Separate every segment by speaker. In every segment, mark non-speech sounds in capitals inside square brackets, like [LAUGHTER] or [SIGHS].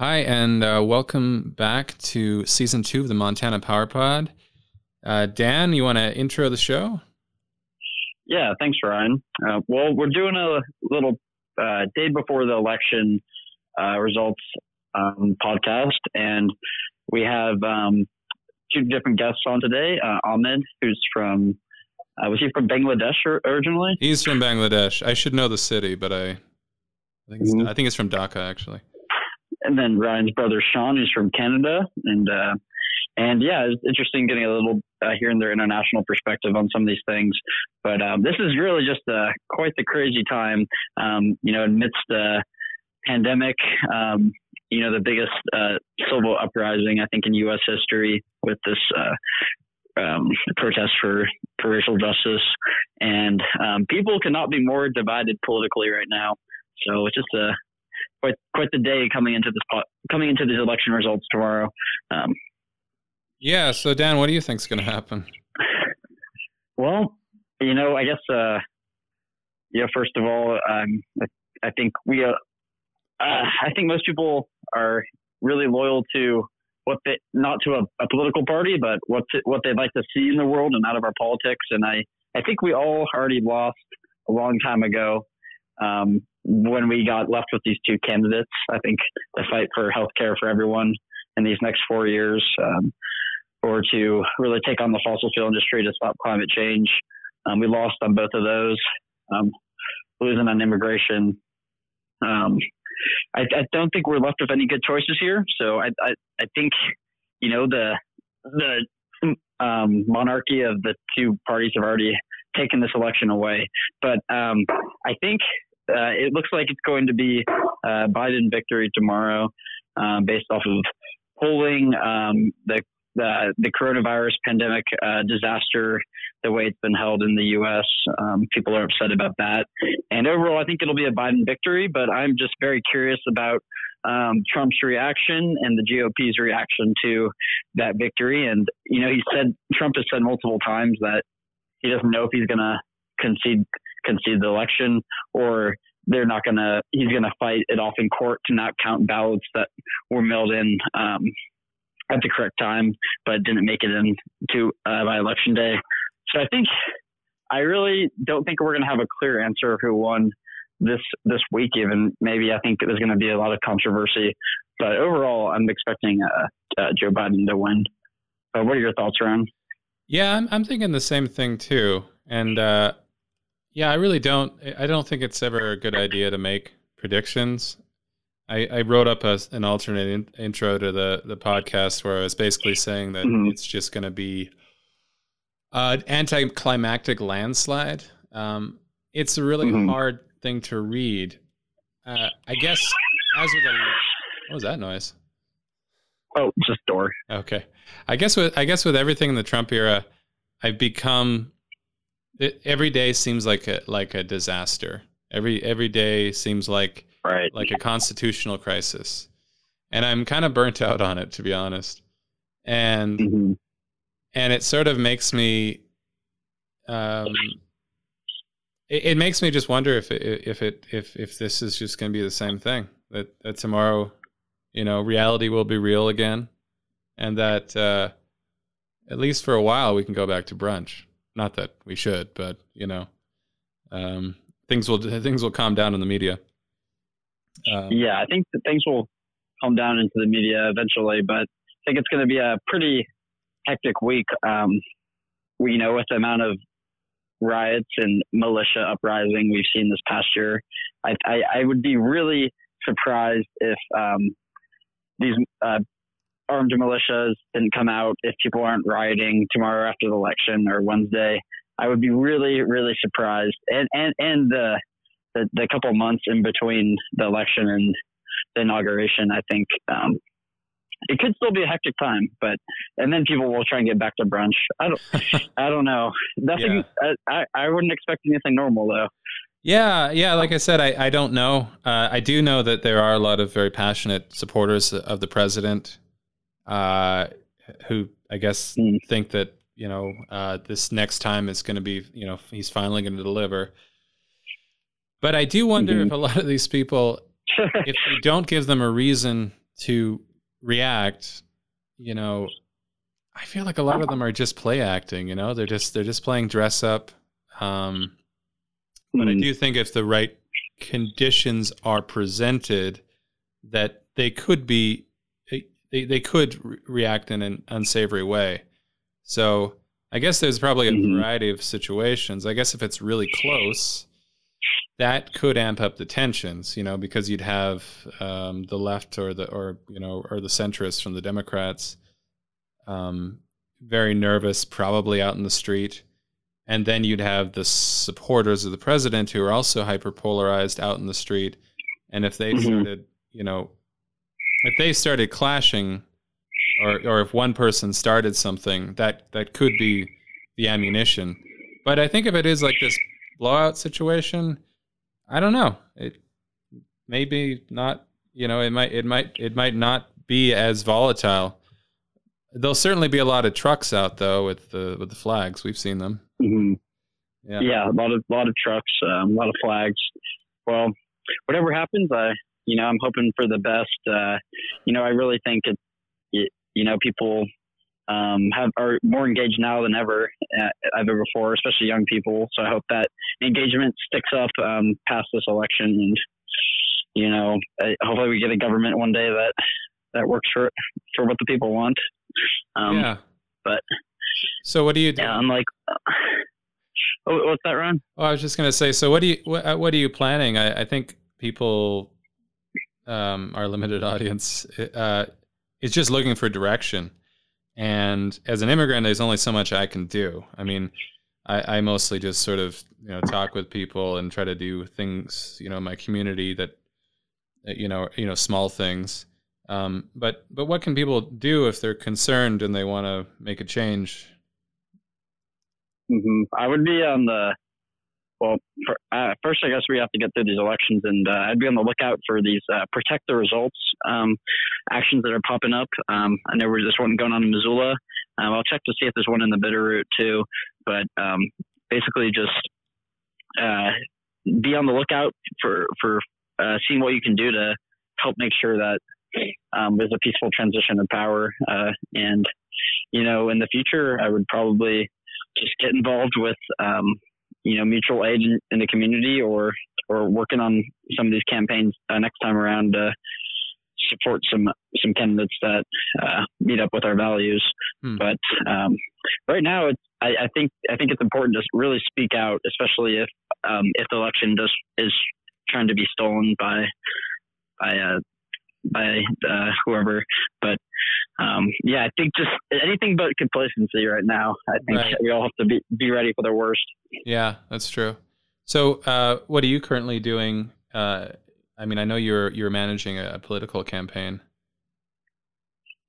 Speaker 1: Hi, and uh, welcome back to season two of the Montana Power Pod. Uh, Dan, you want to intro the show?
Speaker 2: Yeah, thanks, Ryan. Uh, well, we're doing a little uh, day before the election uh, results um, podcast, and we have um, two different guests on today. Uh, Amit, who's from, was he from Bangladesh originally?
Speaker 1: He's from Bangladesh. I should know the city, but I, I think it's, mm-hmm. I think it's from Dhaka actually
Speaker 2: and then Ryan's brother Sean, is from Canada, and uh, and yeah, it's interesting getting a little uh, hearing their international perspective on some of these things. But um, this is really just uh, quite the crazy time, um, you know, amidst the pandemic. Um, you know, the biggest uh, civil uprising I think in U.S. history with this uh, um, protest for, for racial justice, and um, people cannot be more divided politically right now. So it's just a quite quite the day coming into this coming into these election results tomorrow. Um,
Speaker 1: yeah. So Dan, what do you think is going to happen?
Speaker 2: Well, you know, I guess, uh, yeah. First of all, um, I, I think we, uh, uh, I think most people are really loyal to what they not to a, a political party, but what to, what they'd like to see in the world and out of our politics. And I, I think we all already lost a long time ago um, when we got left with these two candidates. I think the fight for health care for everyone in these next four years, um, or to really take on the fossil fuel industry to stop climate change. Um, we lost on both of those, um, losing on immigration. Um, I, I, don't think we're left with any good choices here. So I, I, I think, you know, the the um, monarchy of the two parties have already taken this election away. But um, I think uh, it looks like it's going to be uh, Biden victory tomorrow, uh, based off of polling. Um, the, the, the coronavirus pandemic uh, disaster, the way it's been held in the U.S. Um, people are upset about that, and overall, I think it'll be a Biden victory. But I'm just very curious about um, Trump's reaction and the GOP's reaction to that victory. And you know, he said Trump has said multiple times that he doesn't know if he's going to concede concede the election or they're not going to he's going to fight it off in court to not count ballots that were mailed in um, at the correct time but didn't make it in to uh, by election day. So i think i really don't think we're going to have a clear answer of who won this this week even. Maybe i think there's going to be a lot of controversy but overall i'm expecting uh, uh, joe biden to win. What are your thoughts around
Speaker 1: yeah I'm, I'm thinking the same thing too. And uh, yeah, I really don't. I don't think it's ever a good idea to make predictions. I, I wrote up a, an alternate in, intro to the the podcast where I was basically saying that mm-hmm. it's just going to be an anticlimactic landslide. Um, it's a really mm-hmm. hard thing to read. Uh, I guess as with a, what was that noise?
Speaker 2: Oh, just door.
Speaker 1: Okay, I guess with I guess with everything in the Trump era, I've become it, every day seems like a like a disaster. Every every day seems like
Speaker 2: right.
Speaker 1: like a constitutional crisis, and I'm kind of burnt [LAUGHS] out on it to be honest. And mm-hmm. and it sort of makes me, um, it, it makes me just wonder if it, if it if if this is just going to be the same thing that that tomorrow, you know, reality will be real again, and that uh, at least for a while we can go back to brunch. Not that we should, but you know, um, things will things will calm down in the media.
Speaker 2: Um, yeah, I think things will calm down into the media eventually, but I think it's going to be a pretty hectic week. Um, we, you know, with the amount of riots and militia uprising we've seen this past year, I, I, I would be really surprised if um, these uh, armed militias didn't come out, if people aren't rioting tomorrow after the election or Wednesday, I would be really, really surprised. And and and the the, the couple months in between the election and the inauguration, I think um, it could still be a hectic time. But and then people will try and get back to brunch. I don't [LAUGHS] I don't know. Nothing. Yeah. I, I wouldn't expect anything normal though.
Speaker 1: Yeah, yeah. Like I said, I, I don't know. Uh, I do know that there are a lot of very passionate supporters of the president uh, who I guess mm. think that you know uh, this next time is going to be you know he's finally going to deliver. But I do wonder mm-hmm. if a lot of these people, if we [LAUGHS] don't give them a reason to react, you know, I feel like a lot of them are just play acting. You know, they're just they're just playing dress up. Um, but mm. I hmm. do think if the right conditions are presented, that they could be they they could re- react in an unsavory way. So I guess there's probably a mm-hmm. variety of situations. I guess if it's really close, that could amp up the tensions, you know, because you'd have um, the left or the or you know or the centrists from the Democrats um, very nervous, probably out in the street, and then you'd have the supporters of the president who are also hyper polarized out in the street, and if they mm-hmm. started, you know, if they started clashing, or or if one person started something, that that could be the ammunition. But I think if it is like this blowout situation, I don't know. It maybe not. You know, it might it might it might not be as volatile. There'll certainly be a lot of trucks out though with the with the flags. We've seen them.
Speaker 2: Mm-hmm. Yeah, yeah, a lot of lot of trucks, um, a lot of flags. Well, whatever happens, I you know I'm hoping for the best. Uh, you know, I really think it. You know, people um, have are more engaged now than ever uh, ever before, especially young people. So I hope that engagement sticks up um, past this election, and you know, hopefully we get a government one day that that works for for what the people want. Um, yeah. But
Speaker 1: so what do you do?
Speaker 2: Yeah, I'm like, oh, what's that, Ron?
Speaker 1: Oh, I was just gonna say. So what do you what, what are you planning? I, I think people, um, our limited [LAUGHS] audience, uh, is just looking for direction and as an immigrant, there's only so much I can do. I mean, I, I mostly just sort of you know talk with people and try to do things you know in my community that you know you know small things. Um, but but what can people do if they're concerned and they want to make a change?
Speaker 2: Mm-hmm. I would be on the well, for, uh, first, I guess we have to get through these elections, and uh, I'd be on the lookout for these uh, protect the results um, actions that are popping up. Um, I know there's one going on in Missoula. Um, I'll check to see if there's one in the Bitterroot too. But um, basically, just uh, be on the lookout for for uh, seeing what you can do to help make sure that um, there's a peaceful transition of power. Uh, and you know, in the future, I would probably just get involved with um, you know mutual aid in, in, the community or or working on some of these campaigns uh, next time around to support some some candidates that uh, meet up with our values. Hmm. But um, right now, it's I, I, think I think it's important to really speak out, especially if um, if the election does is trying to be stolen by by uh, by uh, whoever. But um, yeah, I think just anything but complacency right now. I think right. we all have to be be ready for the worst.
Speaker 1: Yeah, that's true. So, uh, what are you currently doing? Uh, I mean, I know you're you're managing a, political campaign.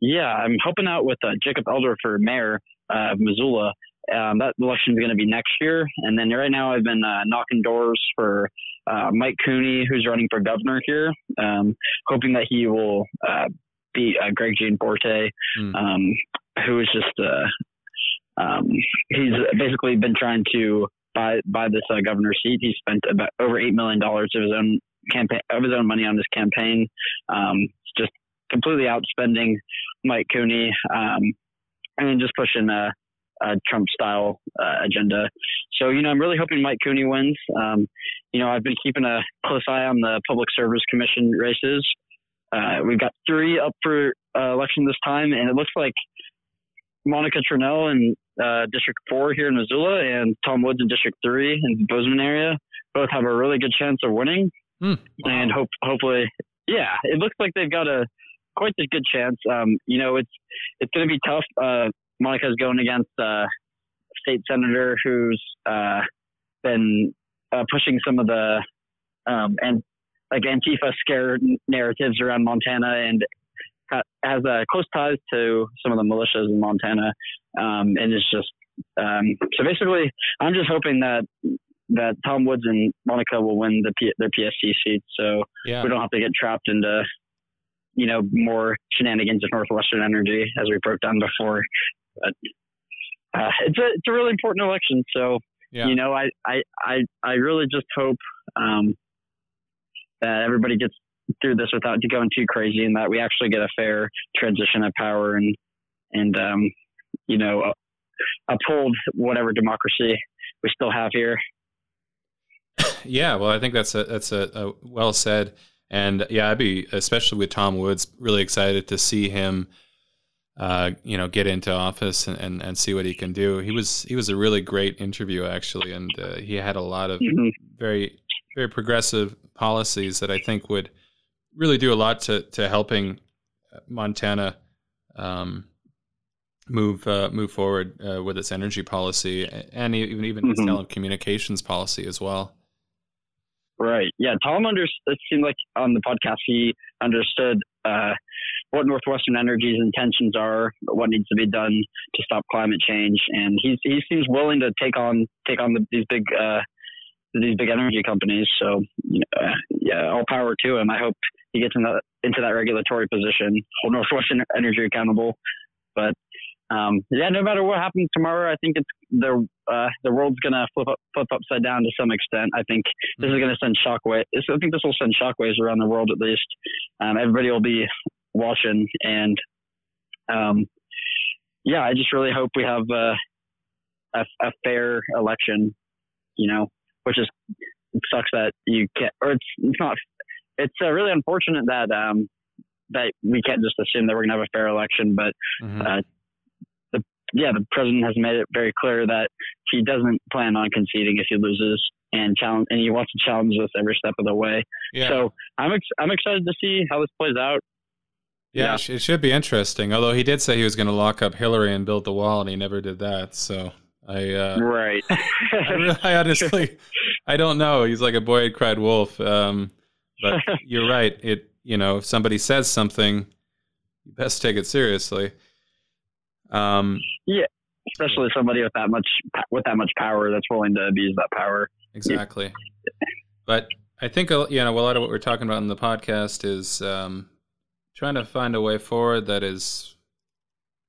Speaker 2: Yeah, I'm helping out with uh, Jacob Elder for mayor of Missoula. Um, that election is going to be next year, and then right now I've been uh, knocking doors for uh, Mike Cooney, who's running for governor here, um, hoping that he will uh, beat uh, Greg Gianforte, mm. um, who is just uh, um, he's basically been trying to buy buy this uh, governor's seat. He spent about over eight million dollars of his own campaign of his own money on this campaign. Um, just completely outspending Mike Cooney, um, and just pushing a, a Trump style uh, agenda. So you know, I'm really hoping Mike Cooney wins. Um, you know, I've been keeping a close eye on the Public Service Commission races. Uh, we've got three up for uh, election this time, and it looks like Monica Tranel in uh, District 4 here in Missoula and Tom Woods in District 3 in the Bozeman area both have a really good chance of winning. Mm, wow. And hope, hopefully, yeah, it looks like they've got a quite a good chance. Um, you know, it's it's going to be tough. Uh, Monica's going against a uh, state senator who's uh, been uh, pushing some of the um, and like Antifa scare narratives around Montana and ha- has uh, close ties to some of the militias in Montana. Um, and it's just um, so basically, I'm just hoping that that Tom Woods and Monica will win the P- their PSC seats, so yeah. we don't have to get trapped into you know more shenanigans of Northwestern Energy as we broke down before. But uh, it's a it's a really important election, so yeah. you know I I I I really just hope um, that everybody gets through this without going too crazy, and that we actually get a fair transition of power and and um, you know uphold whatever democracy we still have here. [SIGHS]
Speaker 1: Yeah, well, I think that's a that's a, a well said, and yeah, I'd be especially with Tom Woods really excited to see him uh, you know, get into office and, and, and, see what he can do. He was he was a really great interview actually, and uh, he had a lot of mm-hmm. very very progressive policies that I think would really do a lot to to helping Montana um, move uh, move forward uh, with its energy policy and even even mm-hmm. its telecommunications policy as well.
Speaker 2: Right. Yeah. Tom under it seemed like on the podcast he understood uh, what Northwestern Energy's intentions are, what needs to be done to stop climate change, and he's he seems willing to take on take on the, these big uh, these big energy companies. So uh, yeah, all power to him. I hope he gets in the, into that regulatory position, hold Northwestern Energy accountable. But um, yeah, no matter what happens tomorrow, I think it's the uh, the world's gonna flip up, flip upside down to some extent. I think this is gonna send shockwaves. I think this will send shockwaves around the world at least. Um, everybody will be watching, and um, yeah, I just really hope we have uh, a, a fair election. You know, which is sucks that you can't, or it's it's not. It's uh, really unfortunate that um, that we can't just assume that we're gonna have a fair election, but. Mm-hmm. Uh, yeah, the president has made it very clear that he doesn't plan on conceding if he loses, and challenge, and he wants to challenge us every step of the way. Yeah. So I'm ex- I'm excited to see how this plays out.
Speaker 1: Yeah, yeah, it should be interesting. Although he did say he was going to lock up Hillary and build the wall, and he never did that. So I uh,
Speaker 2: right. [LAUGHS]
Speaker 1: I, really, I, honestly, I don't know. He's like a boy had cried wolf. Um, but [LAUGHS] you're right. It you know if somebody says something, you best take it seriously.
Speaker 2: Um, yeah, especially somebody with that much with that much power that's willing to abuse that power.
Speaker 1: Exactly. But I think you know a lot of what we're talking about in the podcast is um, trying to find a way forward that is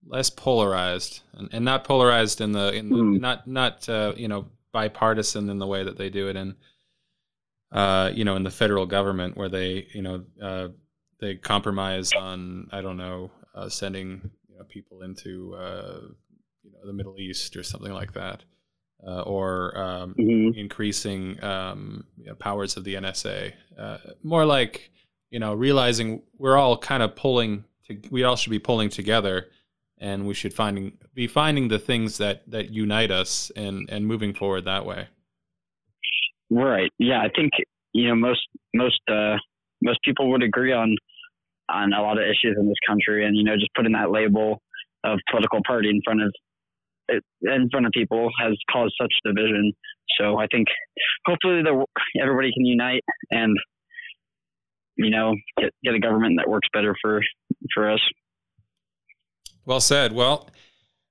Speaker 1: less polarized and, and not polarized in the in the, mm. not not uh, you know bipartisan in the way that they do it in uh, you know in the federal government where they you know uh, they compromise on I don't know uh, sending you know, people into uh, you know the Middle East or something like that, uh, or um, mm-hmm. increasing um, you know, powers of the NSA. Uh, more like you know realizing we're all kind of pulling. To, we all should be pulling together, and we should finding be finding the things that that unite us and and moving forward that way.
Speaker 2: Right. Yeah, I think you know most most uh, most people would agree on on a lot of issues in this country, and you know, just putting that label of political party in front of in front of people has caused such division. So I think hopefully the everybody can unite and you know get get a government that works better for for us.
Speaker 1: Well said. Well,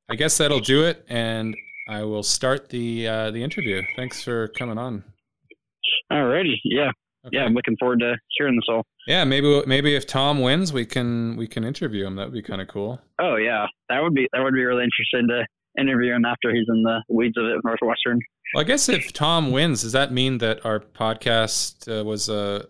Speaker 1: I guess that'll do it, and I will start the uh, the interview. Thanks for coming on.
Speaker 2: Alrighty, yeah. Okay. Yeah, I'm looking forward to hearing this all.
Speaker 1: Yeah, maybe maybe if Tom wins, we can we can interview him. That would be kind of cool.
Speaker 2: Oh yeah, that would be that would be really interesting to interview him after he's in the weeds of it Northwestern.
Speaker 1: Well, I guess if Tom wins, does that mean that our podcast uh, was uh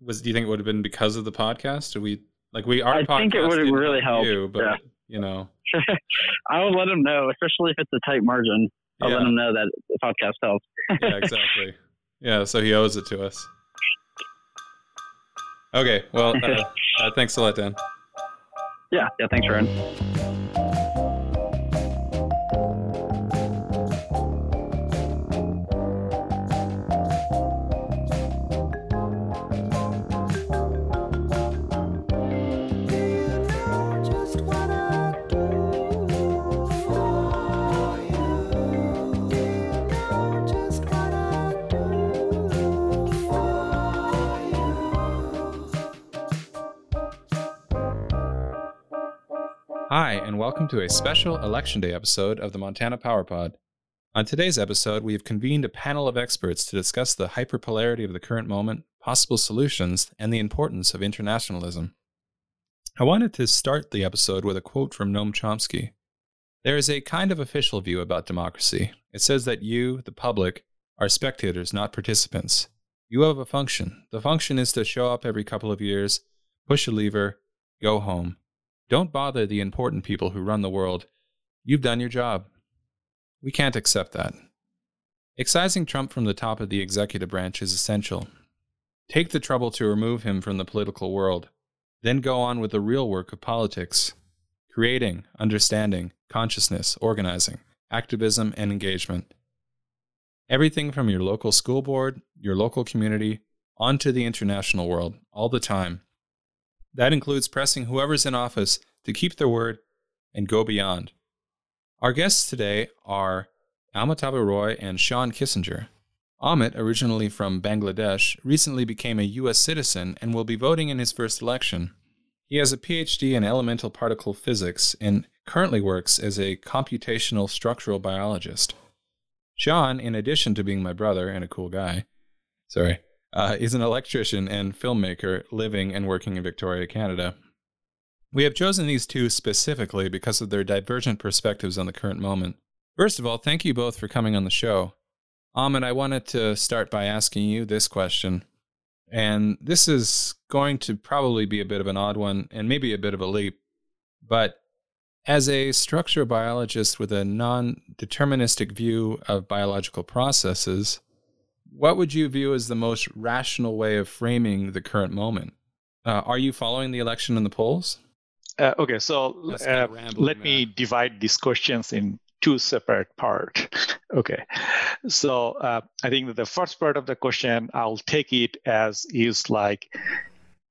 Speaker 1: was? Do you think it would have been because of the podcast? Or we like we our
Speaker 2: I think it would really help
Speaker 1: You, but yeah. you know, [LAUGHS]
Speaker 2: I will let him know, especially if it's a tight margin. I'll yeah. let him know that the podcast helps.
Speaker 1: yeah, [LAUGHS] exactly. Yeah, so he owes it to us. Okay. Well, uh, [LAUGHS] uh, thanks a lot, Dan.
Speaker 2: Yeah. Yeah. Thanks, Ryan.
Speaker 1: Hi, and welcome to a special Election Day episode of the Montana Power Pod. On today's episode, we have convened a panel of experts to discuss the hyperpolarity of the current moment, possible solutions, and the importance of internationalism. I wanted to start the episode with a quote from Noam Chomsky. There is a kind of official view about democracy. It says that you, the public, are spectators, not participants. You have a function. The function is to show up every couple of years, push a lever, go home. Don't bother the important people who run the world. You've done your job. We can't accept that. Excising Trump from the top of the executive branch is essential. Take the trouble to remove him from the political world. Then go on with the real work of politics creating, understanding, consciousness, organizing, activism, and engagement. Everything from your local school board, your local community, onto the international world, all the time. That includes pressing whoever's in office to keep their word and go beyond. Our guests today are Amitava Roy and Sean Kissinger. Amit, originally from Bangladesh, recently became a U.S. citizen and will be voting in his first election. He has a PhD in elemental particle physics and currently works as a computational structural biologist. Sean, in addition to being my brother and a cool guy, sorry, uh, is an electrician and filmmaker living and working in Victoria, Canada. We have chosen these two specifically because of their divergent perspectives on the current moment. First of all, thank you both for coming on the show. Amit, I wanted to start by asking you this question. And this is going to probably be a bit of an odd one and maybe a bit of a leap. But as a structural biologist with a non deterministic view of biological processes, what would you view as the most rational way of framing the current moment? Uh, are you following the election and the polls?
Speaker 3: Uh, okay, so uh, let me divide these questions in two separate parts. [LAUGHS] okay, so uh, I think that the first part of the question, I'll take it as is like,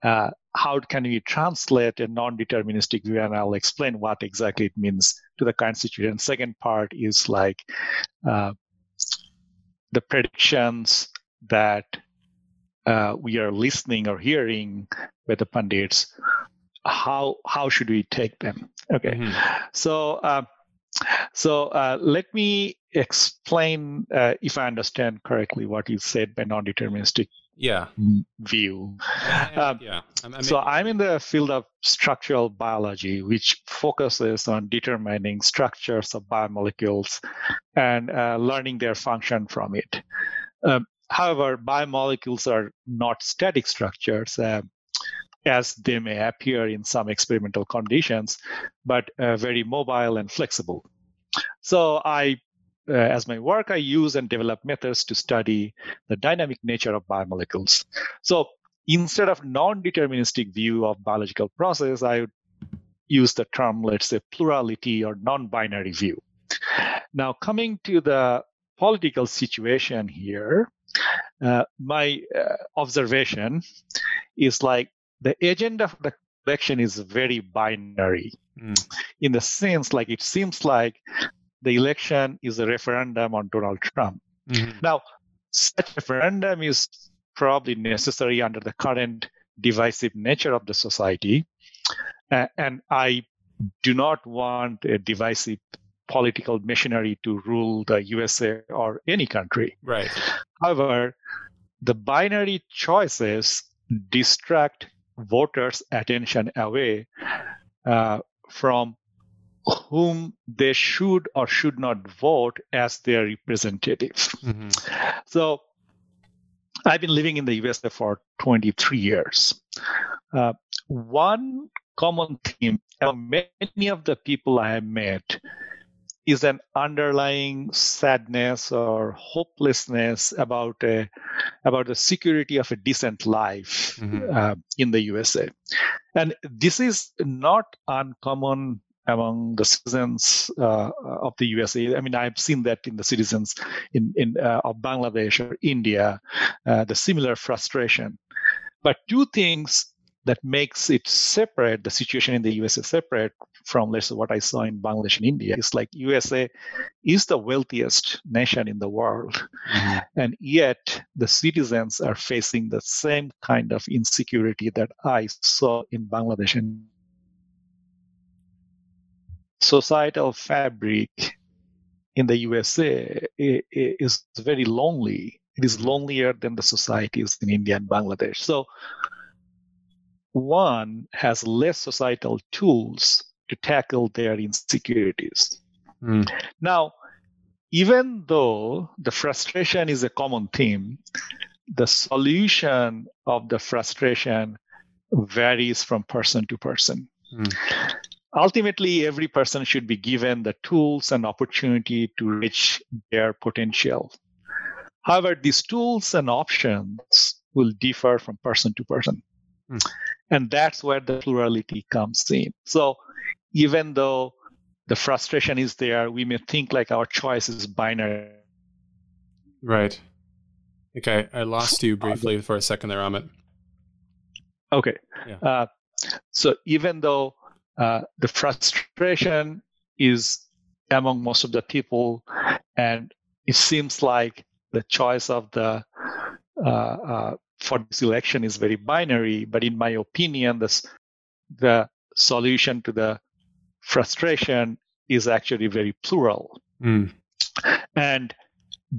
Speaker 3: uh, how can we translate a non-deterministic view, and I'll explain what exactly it means to the current situation. Second part is like uh, the predictions that uh, we are listening or hearing with the pundits how how should we take them? Okay. Mm-hmm. so uh, so uh, let me explain, uh, if I understand correctly, what you said by non-deterministic
Speaker 1: yeah.
Speaker 3: view.
Speaker 1: Um, yeah. I
Speaker 3: mean, so I'm in the field of structural biology, which focuses on determining structures of biomolecules and uh, learning their function from it. Um, however, biomolecules are not static structures. Uh, as they may appear in some experimental conditions, but uh, very mobile and flexible. So I, uh, as my work, I use and develop methods to study the dynamic nature of biomolecules. So instead of non-deterministic view of biological process, I would use the term, let's say, plurality or non-binary view. Now, coming to the political situation here, uh, my uh, observation is like the agenda of the election is very binary mm. in the sense like it seems like the election is a referendum on Donald Trump. Mm-hmm. Now, such referendum is probably necessary under the current divisive nature of the society. Uh, and I do not want a divisive political machinery to rule the USA or any country.
Speaker 1: Right.
Speaker 3: However, the binary choices distract voters' attention away uh, from whom they should or should not vote as their representative. Mm-hmm. So I've been living in the USA for 23 years. Uh, one common theme among many of the people I have met is an underlying sadness or hopelessness about a, about the security of a decent life mm-hmm. uh, in the USA, and this is not uncommon among the citizens uh, of the USA. I mean, I've seen that in the citizens in in uh, of Bangladesh or India, uh, the similar frustration. But two things that makes it separate, the situation in the USA separate from let's say what I saw in Bangladesh and India. It's like USA is the wealthiest nation in the world. Mm-hmm. And yet the citizens are facing the same kind of insecurity that I saw in Bangladesh and societal fabric [LAUGHS] in the USA is very lonely. It is lonelier than the societies in India and Bangladesh. So one has less societal tools to tackle their insecurities. Mm. Now, even though the frustration is a common theme, the solution of the frustration varies from person to person. Mm. Ultimately, every person should be given the tools and opportunity to reach their potential. However, these tools and options will differ from person to person. Mm. And that's where the plurality comes in. So even though the frustration is there, we may think like our choice is binary.
Speaker 1: Right. Okay, I lost you briefly for a second there, Amit.
Speaker 3: Okay. Yeah. Uh, so even though uh, the frustration is among most of the people, and it seems like the choice of the uh, uh for this election is very binary. But in my opinion, this, the solution to the frustration is actually very plural. Mm. And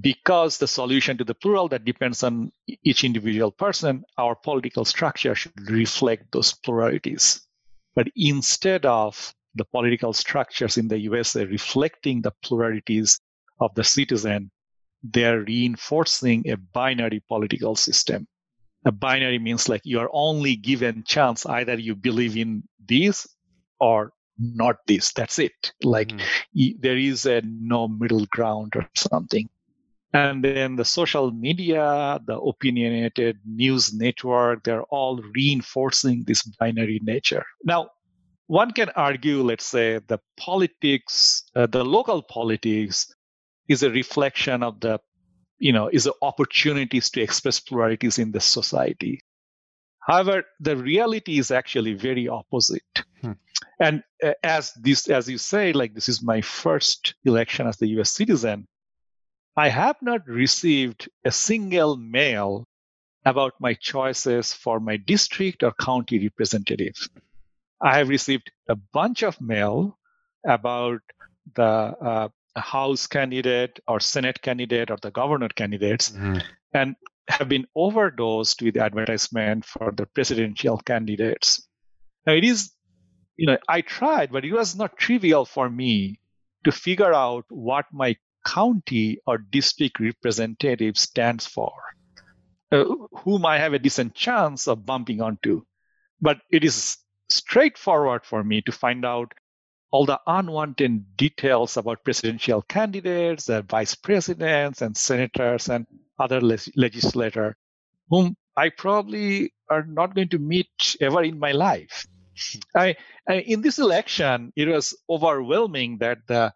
Speaker 3: because the solution to the plural that depends on each individual person, our political structure should reflect those pluralities. But instead of the political structures in the USA reflecting the pluralities of the citizen, they're reinforcing a binary political system. A binary means like you're only given chance either you believe in this or not this. That's it. Like mm. there is a no middle ground or something. And then the social media, the opinionated news network, they're all reinforcing this binary nature. Now, one can argue, let's say, the politics, uh, the local politics is a reflection of the, you know, is the opportunities to express pluralities in the society. However, the reality is actually very opposite. Hmm. And uh, as this, as you say, like this is my first election as the U.S. citizen, I have not received a single mail about my choices for my district or county representative. I have received a bunch of mail about the uh, House candidate or Senate candidate or the governor candidates mm-hmm. and have been overdosed with advertisement for the presidential candidates. Now, it is, you know, I tried, but it was not trivial for me to figure out what my county or district representative stands for, uh, whom I have a decent chance of bumping onto. But it is straightforward for me to find out all the unwanted details about presidential candidates, the vice presidents, and senators, and other le- legislators, whom I probably are not going to meet ever in my life. I, I, in this election, it was overwhelming that the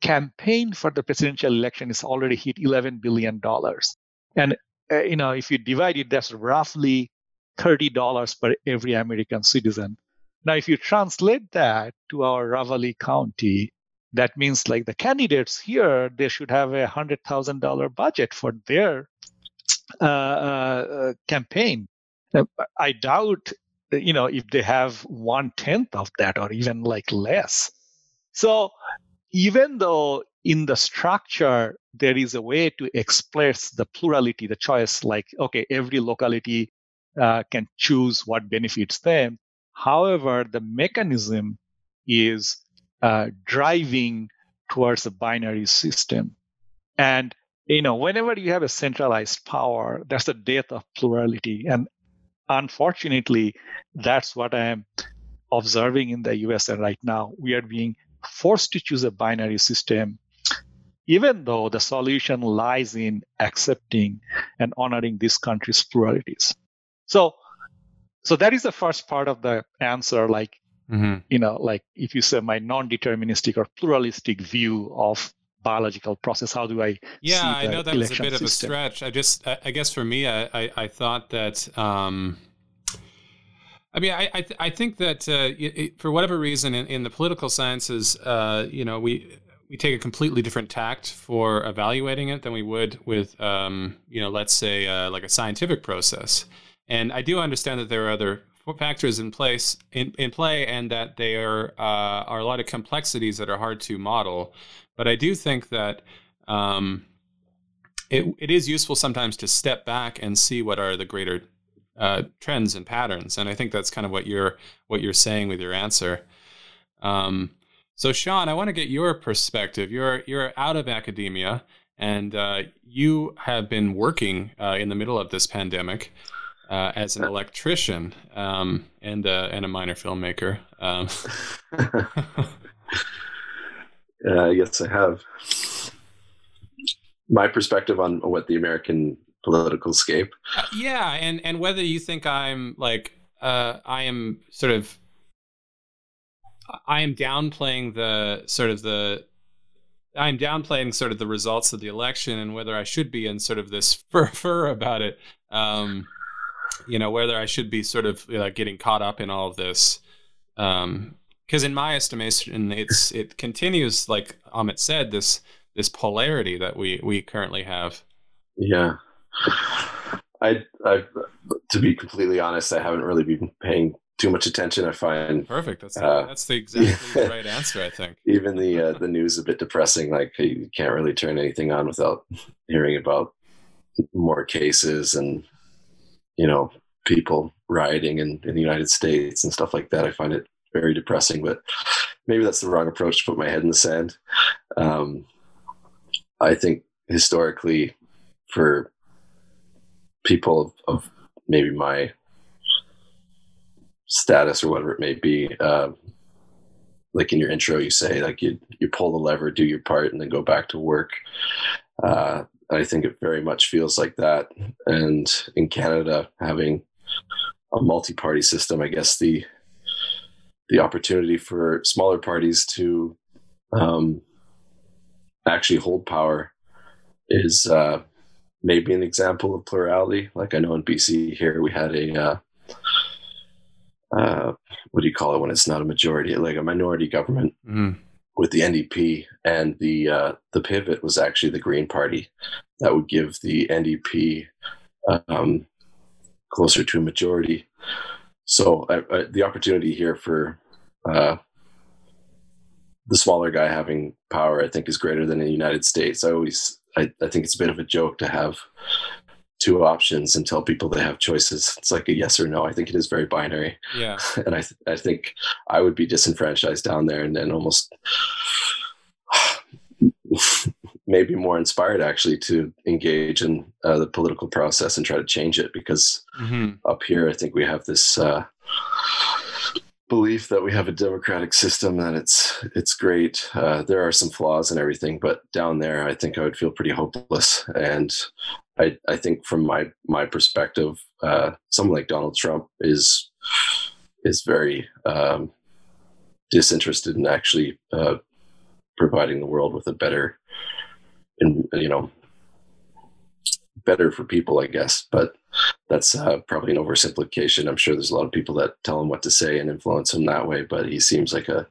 Speaker 3: campaign for the presidential election is already hit 11 billion dollars. And uh, you know if you divide it that's roughly 30 dollars per every american citizen. Now if you translate that to our ravalli county that means like the candidates here they should have a hundred thousand dollar budget for their uh, uh, campaign. I doubt you know if they have one tenth of that or even like less. So even though in the structure there is a way to express the plurality, the choice, like, okay, every locality uh, can choose what benefits them. However, the mechanism is uh, driving towards a binary system. And you know, whenever you have a centralized power, that's the death of plurality. And unfortunately, that's what I am observing in the US and right now. We are being forced to choose a binary system, even though the solution lies in accepting and honoring this country's pluralities. So, so that is the first part of the answer. Like, mm-hmm. you know, like if you say my non-deterministic or pluralistic view of biological process, how do I?
Speaker 1: Yeah, I know that was a bit system? of a stretch. I just, I, I guess for me, I, I, I thought that. Um, I mean, I I, th- I think that uh, it, for whatever reason, in, in the political sciences, uh, you know, we we take a completely different tact for evaluating it than we would with, um, you know, let's say uh, like a scientific process. And I do understand that there are other factors in place in, in play, and that there uh, are a lot of complexities that are hard to model. But I do think that. Um, it, it is useful sometimes to step back and see what are the greater uh, trends and patterns. And I think that's kind of what you're what you're saying with your answer. Um, so, Sean, I want to get your perspective. You're you're out of academia, and uh, you have been working uh, in the middle of this pandemic uh, as an electrician um, and uh, and a minor filmmaker. Um. [LAUGHS]
Speaker 4: uh, yes, I have. My perspective on what the American political scape.
Speaker 1: Uh, yeah, and and whether you think I'm like uh, I am sort of I am downplaying the sort of the I'm downplaying sort of the results of the election and whether I should be in sort of this [LAUGHS] fur fur about it. Um, you know, whether I should be sort of know, getting caught up in all of this. Um, because in my estimation, it's it continues like Amit said this this polarity that we we currently have.
Speaker 4: Yeah, I I to be completely honest, I haven't really been paying too much attention. I find
Speaker 1: perfect. That's uh, that's the exactly the right [LAUGHS] answer. I think
Speaker 4: even the uh, the news is a bit depressing. Like you can't really turn anything on without hearing about more cases and you know people rioting in, in the United States and stuff like that. I find it very depressing, but maybe that's the wrong approach to put my head in the sand. Um, I think historically, for people of, of, maybe my status or whatever it may be, uh, like in your intro, you say like you you pull the lever, do your part, and then go back to work. Uh, I think it very much feels like that. And in Canada, having a multi-party system, I guess the the opportunity for smaller parties to um, actually hold power is uh, maybe an example of plurality. Like I know in BC here we had a uh, uh, what do you call it when it's not a majority, like a minority government mm. with the NDP, and the uh, the pivot was actually the Green Party that would give the NDP um, closer to a majority. So I, I, the opportunity here for uh, the smaller guy having power, I think, is greater than in the United States. I always, I, I think it's a bit of a joke to have two options and tell people they have choices. It's like a yes or no. I think it is very binary.
Speaker 1: Yeah. [LAUGHS]
Speaker 4: And I, th- I think I would be disenfranchised down there and then almost [SIGHS] maybe more inspired actually to engage in uh, the political process and try to change it because mm-hmm. up here, I think we have this, uh, belief that we have a democratic system and it's it's great. Uh, there are some flaws and everything, but down there, I think I would feel pretty hopeless. And I I think from my my perspective, uh, someone like Donald Trump is is very um, disinterested in actually uh, providing the world with a better, and you know, better for people, I guess. But that's uh, probably an oversimplification. I'm sure there's a lot of people that tell him what to say and influence him that way, but he seems like a,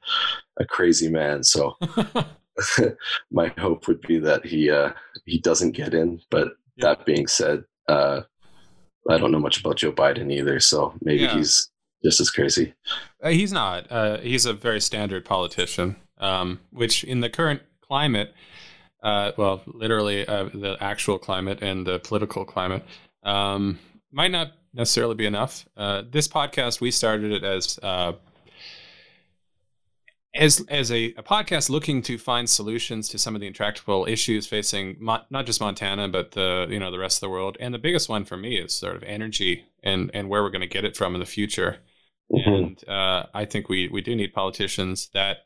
Speaker 4: a crazy man. So [LAUGHS] [LAUGHS] my hope would be that he uh, he doesn't get in. But yeah. that being said, uh, I don't know much about Joe Biden either, so maybe yeah. he's just as crazy.
Speaker 1: Uh, he's not. Uh, he's a very standard politician, um, which in the current climate. Uh, well, literally uh, the actual climate and the political climate, um, might not necessarily be enough. Uh, this podcast, we started it as uh, as as a, a, podcast looking to find solutions to some of the intractable issues facing mo- not just Montana, but the you know the rest of the world. And the biggest one for me is sort of energy and and where we're going to get it from in the future. Mm-hmm. And uh, I think we we do need politicians that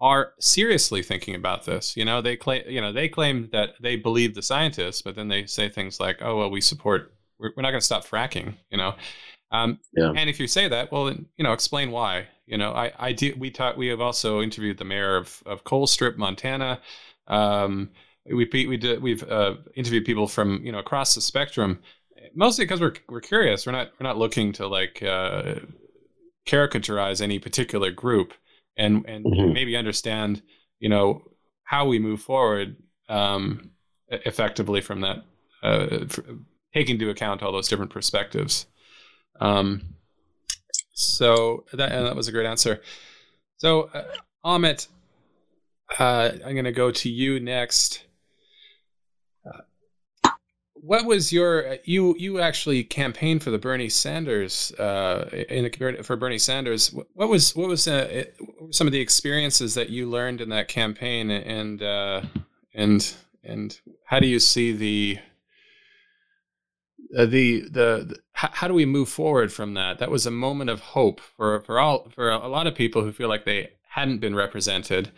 Speaker 1: are seriously thinking about this. You know, they claim, you know, they claim that they believe the scientists, but then they say things like, "Oh, well, we support. We're, we're not going to stop fracking." You know, um, yeah. and if you say that, well, then, you know, explain why. You know, I, I do. We. We have also interviewed the mayor of of Colstrip, Montana. Um, we we did, we've uh, interviewed people from you know across the spectrum, mostly because we're we're curious. We're not we're not looking to like uh, caricaturize any particular group and and mm-hmm. maybe understand you know how we move forward um, effectively from that uh, taking into account all those different perspectives. Um, so that that was a great answer. So uh, Amit uh, I'm going to go to you next what was your you you actually campaigned for the Bernie Sanders uh, in the, for Bernie Sanders? What was what was uh, some of the experiences that you learned in that campaign, and uh, and and how do you see the uh, the, the, the how, how do we move forward from that? That was a moment of hope for for all for a lot of people who feel like they hadn't been represented,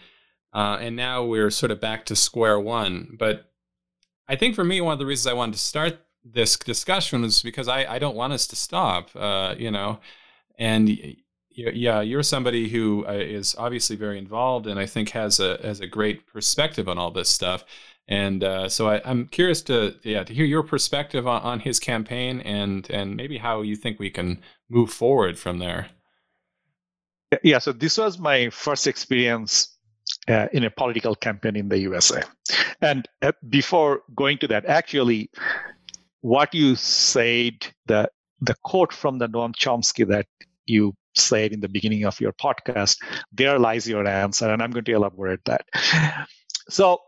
Speaker 1: uh, and now we're sort of back to square one. But I think for me, one of the reasons I wanted to start this discussion was because I, I don't want us to stop, uh, you know, and yeah, you're somebody who uh, obviously very involved, and I think has a has a great perspective on all this stuff. And uh, so I, am curious to yeah to hear your perspective on, on his campaign and and maybe how you think we can move forward from there.
Speaker 3: Yeah, so this was my first experience uh, in a political campaign in the USA. And uh, before going to that, actually, what you said, the the quote from the Noam Chomsky that you said in the beginning of your podcast, there lies your answer, and I'm going to elaborate that. So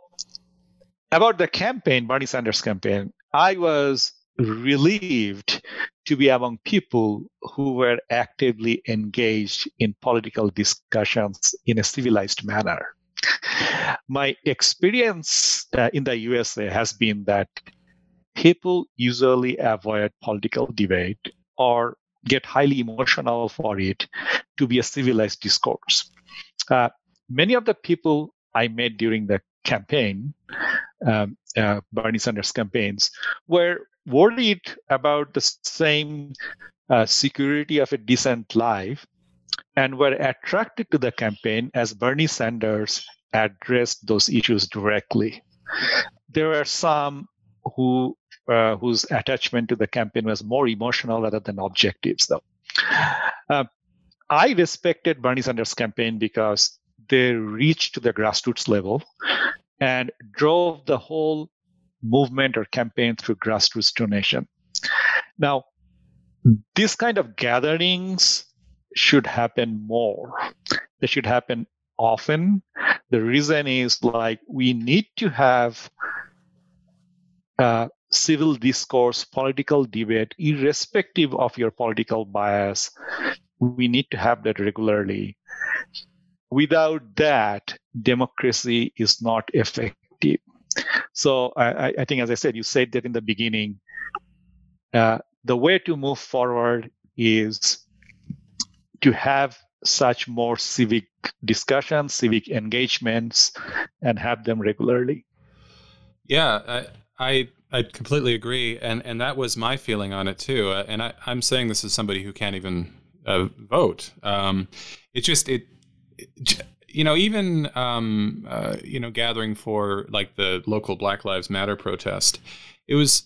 Speaker 3: about the campaign, Bernie Sanders campaign, I was relieved to be among people who were actively engaged in political discussions in a civilized manner. My experience uh, in the USA has been that people usually avoid political debate or get highly emotional for it to be a civilized discourse. Uh, many of the people I met during the campaign, um, uh, Bernie Sanders campaigns, were worried about the same uh, security of a decent life and were attracted to the campaign as Bernie Sanders addressed those issues directly. There were some who uh, whose attachment to the campaign was more emotional rather than objectives, though. Uh, I respected Bernie Sanders' campaign because they reached to the grassroots level and drove the whole movement or campaign through grassroots donation. Now, this kind of gatherings should happen more. They should happen often. The reason is like we need to have uh, civil discourse, political debate, irrespective of your political bias. We need to have that regularly. Without that, democracy is not effective. So I, I think, as I said, you said that in the beginning. Uh, the way to move forward is to have such more civic discussions, civic engagements, and have them regularly.
Speaker 1: Yeah, I, I I completely agree, and and that was my feeling on it too. Uh, and I, am saying this as somebody who can't even uh, vote. Um, it just it, it, you know even um, uh, you know gathering for like the local Black Lives Matter protest. It was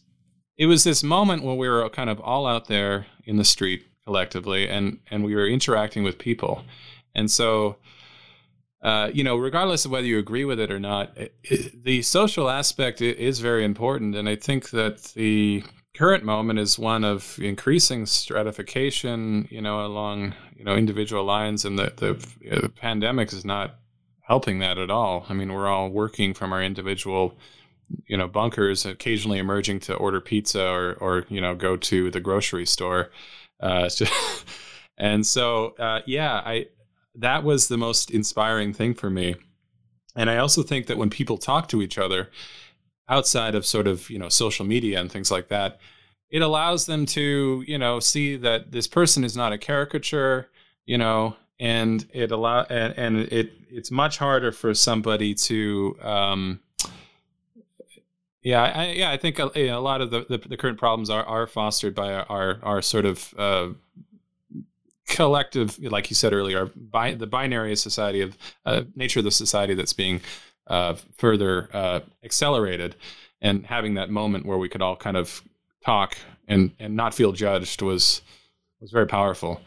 Speaker 1: it was this moment where we were kind of all out there in the street collectively, and and we were interacting with people, and so uh, you know, regardless of whether you agree with it or not, it, it, the social aspect is very important. And I think that the current moment is one of increasing stratification, you know, along, you know, individual lines. And the, the, the pandemic is not helping that at all. I mean, we're all working from our individual, you know, bunkers, occasionally emerging to order pizza or, or you know, go to the grocery store. Uh, so, [LAUGHS] and so, uh, yeah, I, that was the most inspiring thing for me. And I also think that when people talk to each other outside of sort of, you know, social media and things like that, it allows them to, you know, see that this person is not a caricature, you know, and it allow and, and it it's much harder for somebody to um yeah, I, yeah, I think a, a lot of the, the, the, current problems are, are fostered by our, our, our sort of uh, collective, like you said earlier, bi- the binary society of uh, nature of the society that's being uh, further uh, accelerated, and having that moment where we could all kind of talk and and not feel judged was was very powerful.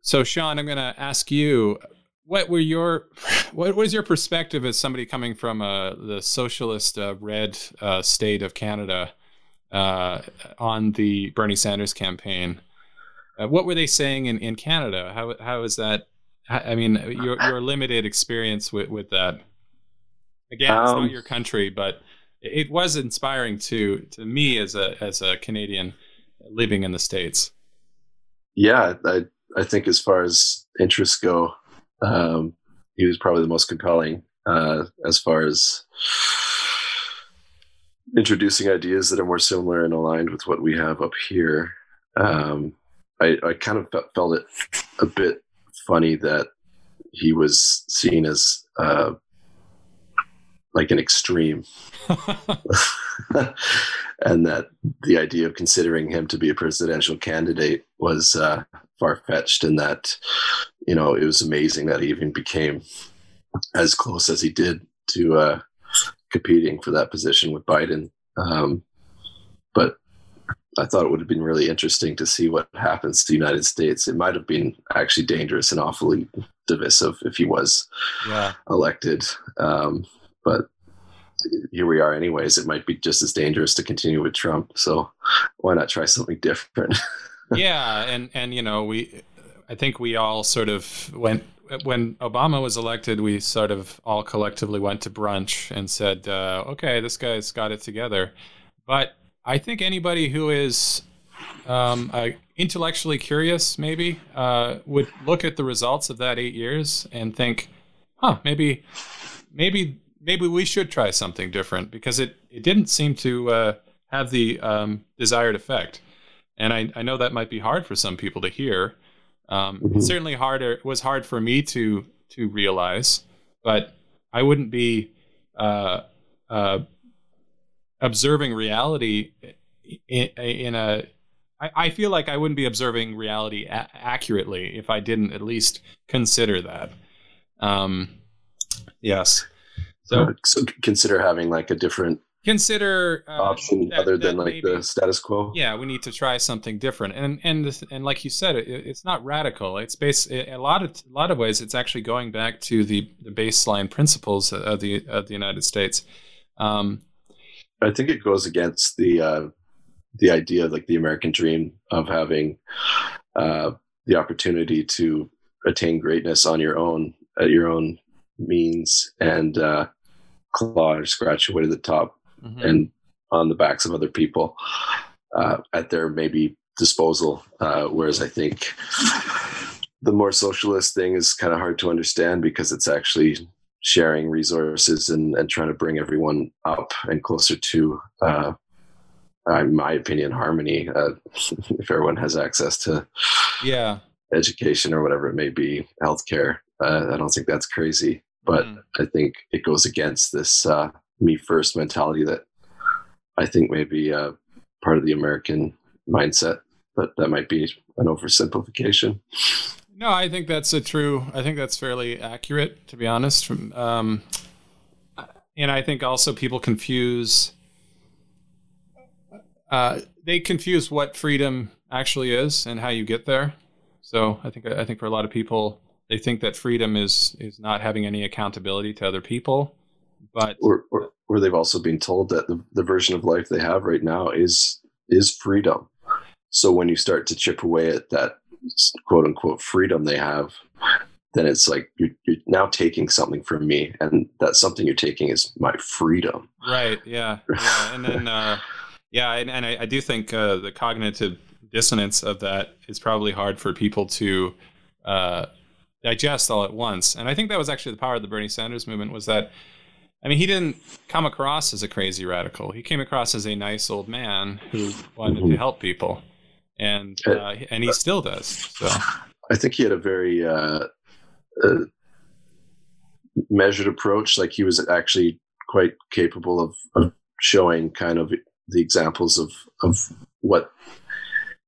Speaker 1: So, Sean, I'm going to ask you. What were your what was your perspective as somebody coming from uh, the socialist uh, red uh, state of Canada on the Bernie Sanders campaign? Uh, what were they saying in, in Canada? How how is that? I mean, your your limited experience with with that. Again, it's um, not your country, but it was inspiring to to me as a as a Canadian living in the states.
Speaker 4: Yeah, I I think as far as interests go, um, he was probably the most compelling uh, as far as introducing ideas that are more similar and aligned with what we have up here. Um, I, I kind of felt it a bit funny that he was seen as uh, like an extreme, [LAUGHS] [LAUGHS] and that the idea of considering him to be a presidential candidate was uh, far fetched, and that you know it was amazing that he even became as close as he did to uh, competing for that position with Biden. Um, but I thought it would have been really interesting to see what happens to the United States. It might have been actually dangerous and awfully divisive if he was yeah. elected. Um, but here we are, anyways. It might be just as dangerous to continue with Trump. So why not try something different? [LAUGHS]
Speaker 1: yeah, and and you know we, I think we all sort of went when Obama was elected. We sort of all collectively went to brunch and said, uh, "Okay, this guy's got it together," but I think anybody who is um, uh, intellectually curious, maybe, uh, would look at the results of that eight years and think, "Huh, maybe, maybe, maybe we should try something different," because it it didn't seem to uh, have the um, desired effect. And I, I know that might be hard for some people to hear. Um, mm-hmm. Certainly harder. It was hard for me to to realize, but I wouldn't be uh, uh, observing reality in, in a I, I feel like I wouldn't be observing reality a- accurately if I didn't at least consider that. Um, yes.
Speaker 4: So, so consider having like a different
Speaker 1: consider
Speaker 4: uh, option that, other than like maybe, the status quo.
Speaker 1: Yeah, we need to try something different. And and and like you said, it, it's not radical. It's based a lot of a lot of ways. It's actually going back to the the baseline principles of the of the United States. Um,
Speaker 4: I think it goes against the uh, the idea, like the American dream, of having uh, the opportunity to attain greatness on your own at your own means and uh, claw or scratch your way to the top mm-hmm. and on the backs of other people uh, at their maybe disposal. Uh, whereas I think the more socialist thing is kind of hard to understand because it's actually sharing resources and, and trying to bring everyone up and closer to, uh, in my opinion, harmony. Uh, [LAUGHS] if everyone has access to
Speaker 1: yeah
Speaker 4: education or whatever it may be, healthcare, uh, I don't think that's crazy. But mm. I think it goes against this uh, me first mentality that I think may be uh, part of the American mindset. But that might be an oversimplification.
Speaker 1: No, I think that's a true. I think that's fairly accurate, to be honest. Um, and I think also people confuse. Uh, they confuse what freedom actually is and how you get there. So I think I think for a lot of people, they think that freedom is is not having any accountability to other people, but
Speaker 4: or or, or they've also been told that the, the version of life they have right now is is freedom. So when you start to chip away at that quote unquote freedom they have, then it's like you're, you're, now taking something from me, and that something you're taking is my freedom.
Speaker 1: Right. Yeah. yeah. And then, uh, yeah, and, and I, I, do think uh, the cognitive dissonance of that is probably hard for people to uh, digest all at once. And I think that was actually the power of the Bernie Sanders movement was that. I mean, he didn't come across as a crazy radical. He came across as a nice old man who wanted mm-hmm. to help people and uh, uh, and he still does. So
Speaker 4: I think he had a very uh, uh, measured approach. Like he was actually quite capable of, of showing kind of the examples of of what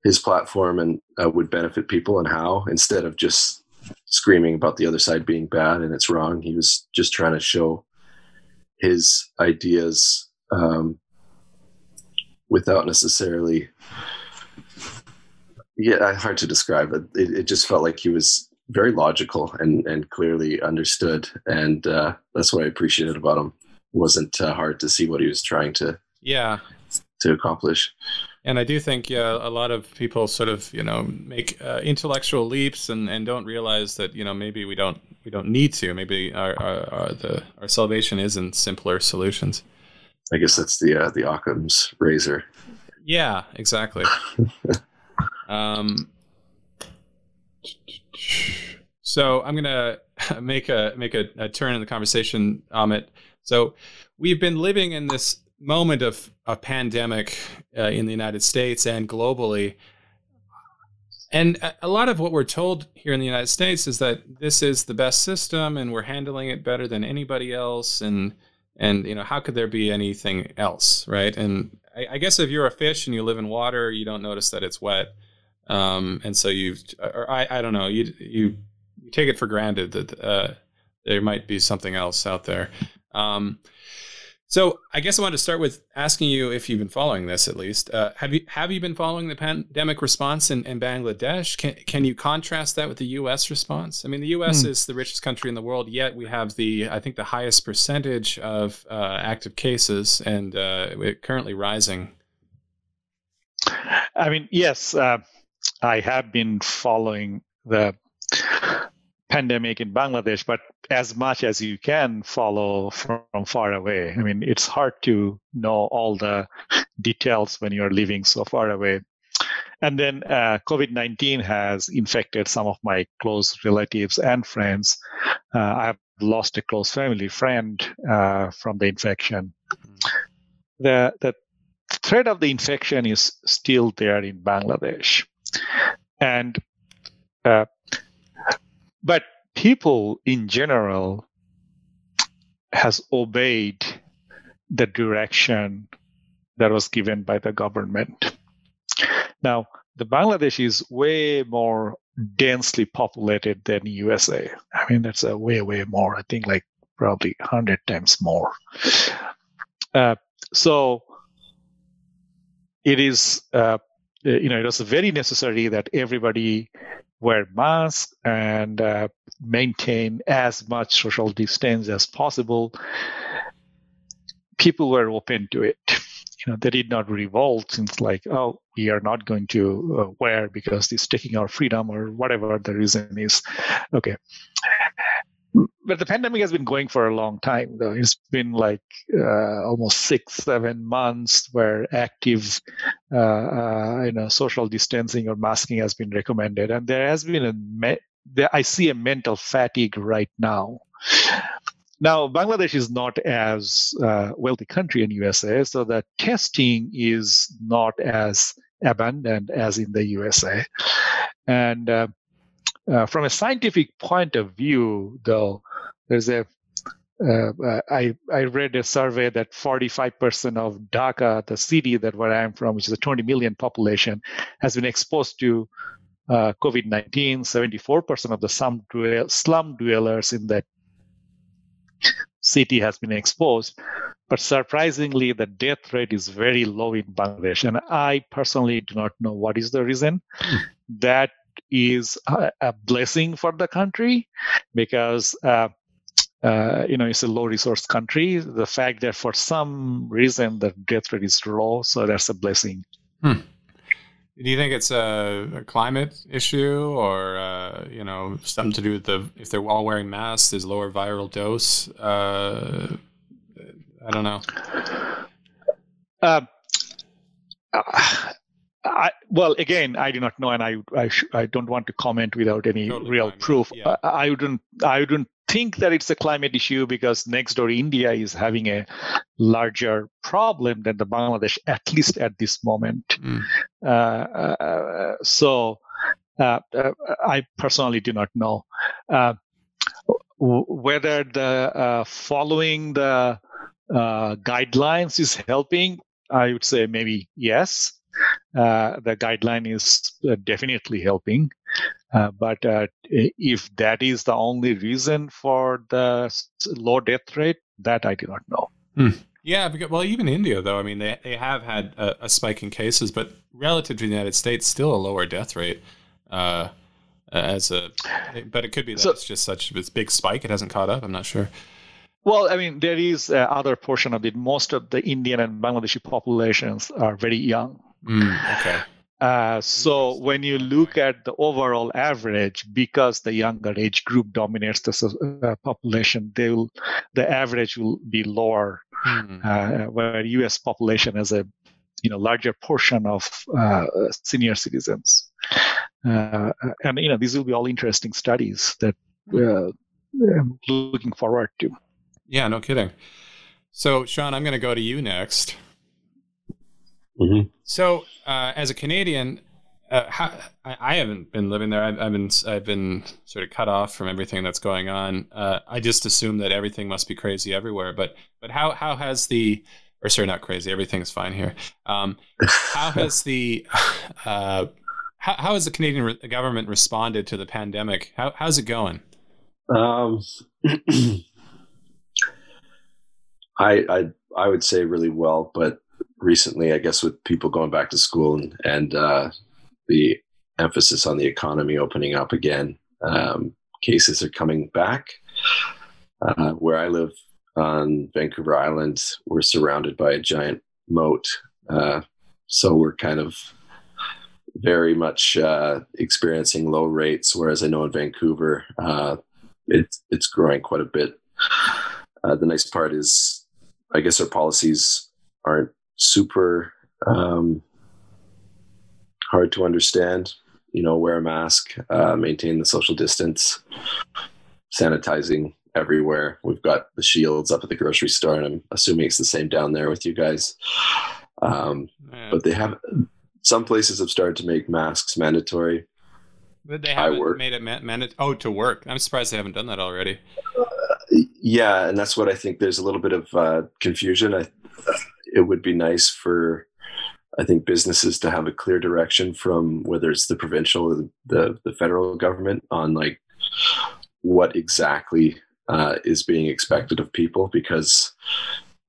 Speaker 4: his platform and uh, would benefit people and how instead of just screaming about the other side being bad and it's wrong he was just trying to show his ideas um, without necessarily yeah, hard to describe it. it. It just felt like he was very logical and and clearly understood, and uh, that's what I appreciated about him. It wasn't uh, hard to see what he was trying to
Speaker 1: yeah
Speaker 4: to accomplish.
Speaker 1: And I do think yeah, a lot of people sort of you know make uh, intellectual leaps and, and don't realize that you know maybe we don't we don't need to. Maybe our our, our the our salvation is in simpler solutions.
Speaker 4: I guess that's the uh, the Occam's razor.
Speaker 1: Yeah, exactly. [LAUGHS] Um, so I'm gonna [LAUGHS] make a make a, a turn in the conversation, Amit. So we've been living in this moment of a pandemic uh, in the United States and globally. And a lot of what we're told here in the United States is that this is the best system and we're handling it better than anybody else. And, and you know, how could there be anything else, right? And I, I guess if you're a fish and you live in water, you don't notice that it's wet. Um, and so you, or I, I don't know, you, you, you take it for granted that uh, there might be something else out there. Um, so I guess I wanted to start with asking you if you've been following this at least. Uh, have you have you been following the pandemic response in, in, Bangladesh? Can can you contrast that with the U.S. response? I mean, the U.S. Hmm. is the richest country in the world, yet we have the I think the highest percentage of uh, active cases, and uh, currently rising.
Speaker 3: I mean, yes, uh, I have been following the pandemic in Bangladesh, but as much as you can follow from far away. I mean, it's hard to know all the details when you're living so far away. And then uh, COVID 19 has infected some of my close relatives and friends. Uh, I have lost a close family friend uh, from the infection. The, the threat of the infection is still there in Bangladesh. And uh, but people in general has obeyed the direction that was given by the government. Now, the Bangladesh is way more densely populated than USA. I mean, that's a way, way more. I think like probably hundred times more. Uh, so it is, uh, you know, it was very necessary that everybody wear masks and uh, maintain as much social distance as possible. People were open to it. You know, they did not revolt since like, oh, we are not going to uh, wear because it's taking our freedom or whatever the reason is. Okay but the pandemic has been going for a long time though. It's been like uh, almost six seven months where active uh, uh, you know social distancing or masking has been recommended. And there has been a me- there, i see a mental fatigue right now. Now bangladesh is not as uh, wealthy country in usa so the testing is not as abundant as in the usa and uh, from a scientific point of view, though, there's a uh, uh I, I read a survey that 45% of Dhaka, the city that where I'm from, which is a 20 million population, has been exposed to uh, COVID-19. 74% of the slum, dwell, slum dwellers in that city has been exposed. But surprisingly, the death rate is very low in Bangladesh. And I personally do not know what is the reason. Hmm. That is a, a blessing for the country because uh, uh, you know it's a low resource country. The fact that for some reason the death rate is low, so that's a blessing.
Speaker 1: Hmm. Do you think it's a, a climate issue, or uh, you know something to do with the if they're all wearing masks, there's lower viral dose? Uh, I don't know.
Speaker 3: Uh, I, well, again, I do not know, and I I, sh- I don't want to comment without any totally real climate. proof. Yeah. I, I, wouldn't I wouldn't think that it's a climate issue because next door India is having a larger problem than the Bangladesh, at least at this moment. Mm. Uh, uh, so uh, uh I personally do not know uh, whether the uh, following the guidelines is helping. I would say maybe yes uh, the guideline is uh, definitely helping. Uh, but uh, if that is the only reason for the low death rate, that I do not know.
Speaker 1: Hmm. Yeah, because, well, even India, though, I mean, they, they have had a, a, spike in cases, but relative to the United States, still a lower death rate. Uh, as a, but it could be that so, it's just such a big spike; it hasn't caught up. I'm not sure.
Speaker 3: Well, I mean, there is other portion of it. Most of the Indian and Bangladeshi populations are very young.
Speaker 1: Mm, okay.
Speaker 3: Uh, so when you look at the overall average, because the younger age group dominates the uh, population, they will, the average will be lower. Mm. Uh, where U.S. population has a you know larger portion of uh, senior citizens, uh, and you know these will be all interesting studies that uh, I'm looking forward to.
Speaker 1: Yeah, no kidding. So, Sean, I'm going to go to you next.
Speaker 4: Mm-hmm.
Speaker 1: So, uh, as a Canadian, uh, how, I, I, haven't been living there. I've, I've, been I've been sort of cut off from everything that's going on. Uh, I just assume that everything must be crazy everywhere. But but how how has the or sorry, not crazy. Everything's fine here. Um, how [LAUGHS] has the uh, how, how has the Canadian re- government responded to the pandemic? How, how's it going?
Speaker 4: Um, [CLEARS THROAT] I, I I would say really well, but recently, I guess with people going back to school and and uh, the emphasis on the economy opening up again, um, cases are coming back. Uh, where I live on Vancouver Island, we're surrounded by a giant moat, uh, so we're kind of very much uh, experiencing low rates. Whereas I know in Vancouver, uh, it's it's growing quite a bit. Uh, the nice part is, I guess our policies aren't super um, hard to understand. You know, wear a mask, uh, maintain the social distance, sanitizing everywhere. We've got the shields up at the grocery store, and I'm assuming it's the same down there with you guys. Um, but they have some places have started to make masks mandatory.
Speaker 1: But they haven't made it mandatory. Oh, to work. I'm surprised they haven't done that already.
Speaker 4: Uh, yeah, and that's what I think. There's a little bit of uh, confusion. I, it would be nice for, I think, businesses to have a clear direction from whether it's the provincial or the the federal government on like what exactly uh, is being expected of people because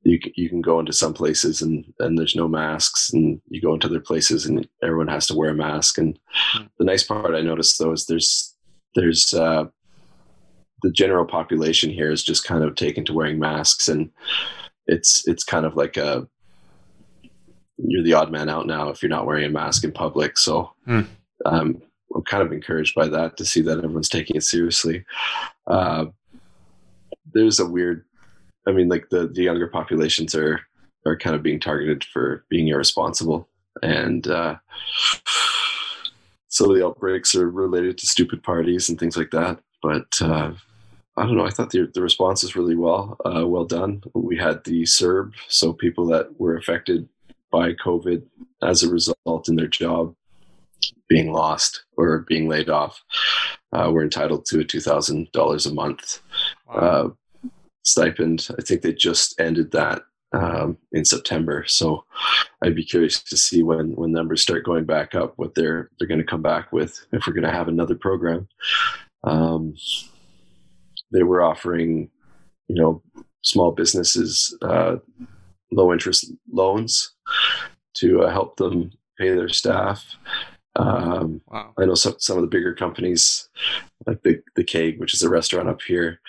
Speaker 4: you can, you can go into some places and and there's no masks and you go into other places and everyone has to wear a mask and mm. the nice part I noticed though is there's there's uh, the general population here is just kind of taken to wearing masks and it's it's kind of like a you're the odd man out now if you're not wearing a mask in public so mm. um, I'm kind of encouraged by that to see that everyone's taking it seriously uh, there's a weird I mean, like the the younger populations are are kind of being targeted for being irresponsible, and uh, some of the outbreaks are related to stupid parties and things like that. But uh, I don't know. I thought the the response was really well uh, well done. We had the CERB, so people that were affected by COVID as a result in their job being lost or being laid off uh, were entitled to a two thousand dollars a month. Wow. Uh, stipend. I think they just ended that um, in September. So I'd be curious to see when when numbers start going back up, what they're they're going to come back with if we're going to have another program. Um, they were offering, you know, small businesses uh, low interest loans to uh, help them pay their staff. Um, wow. I know some, some of the bigger companies, like the the Keg, which is a restaurant up here,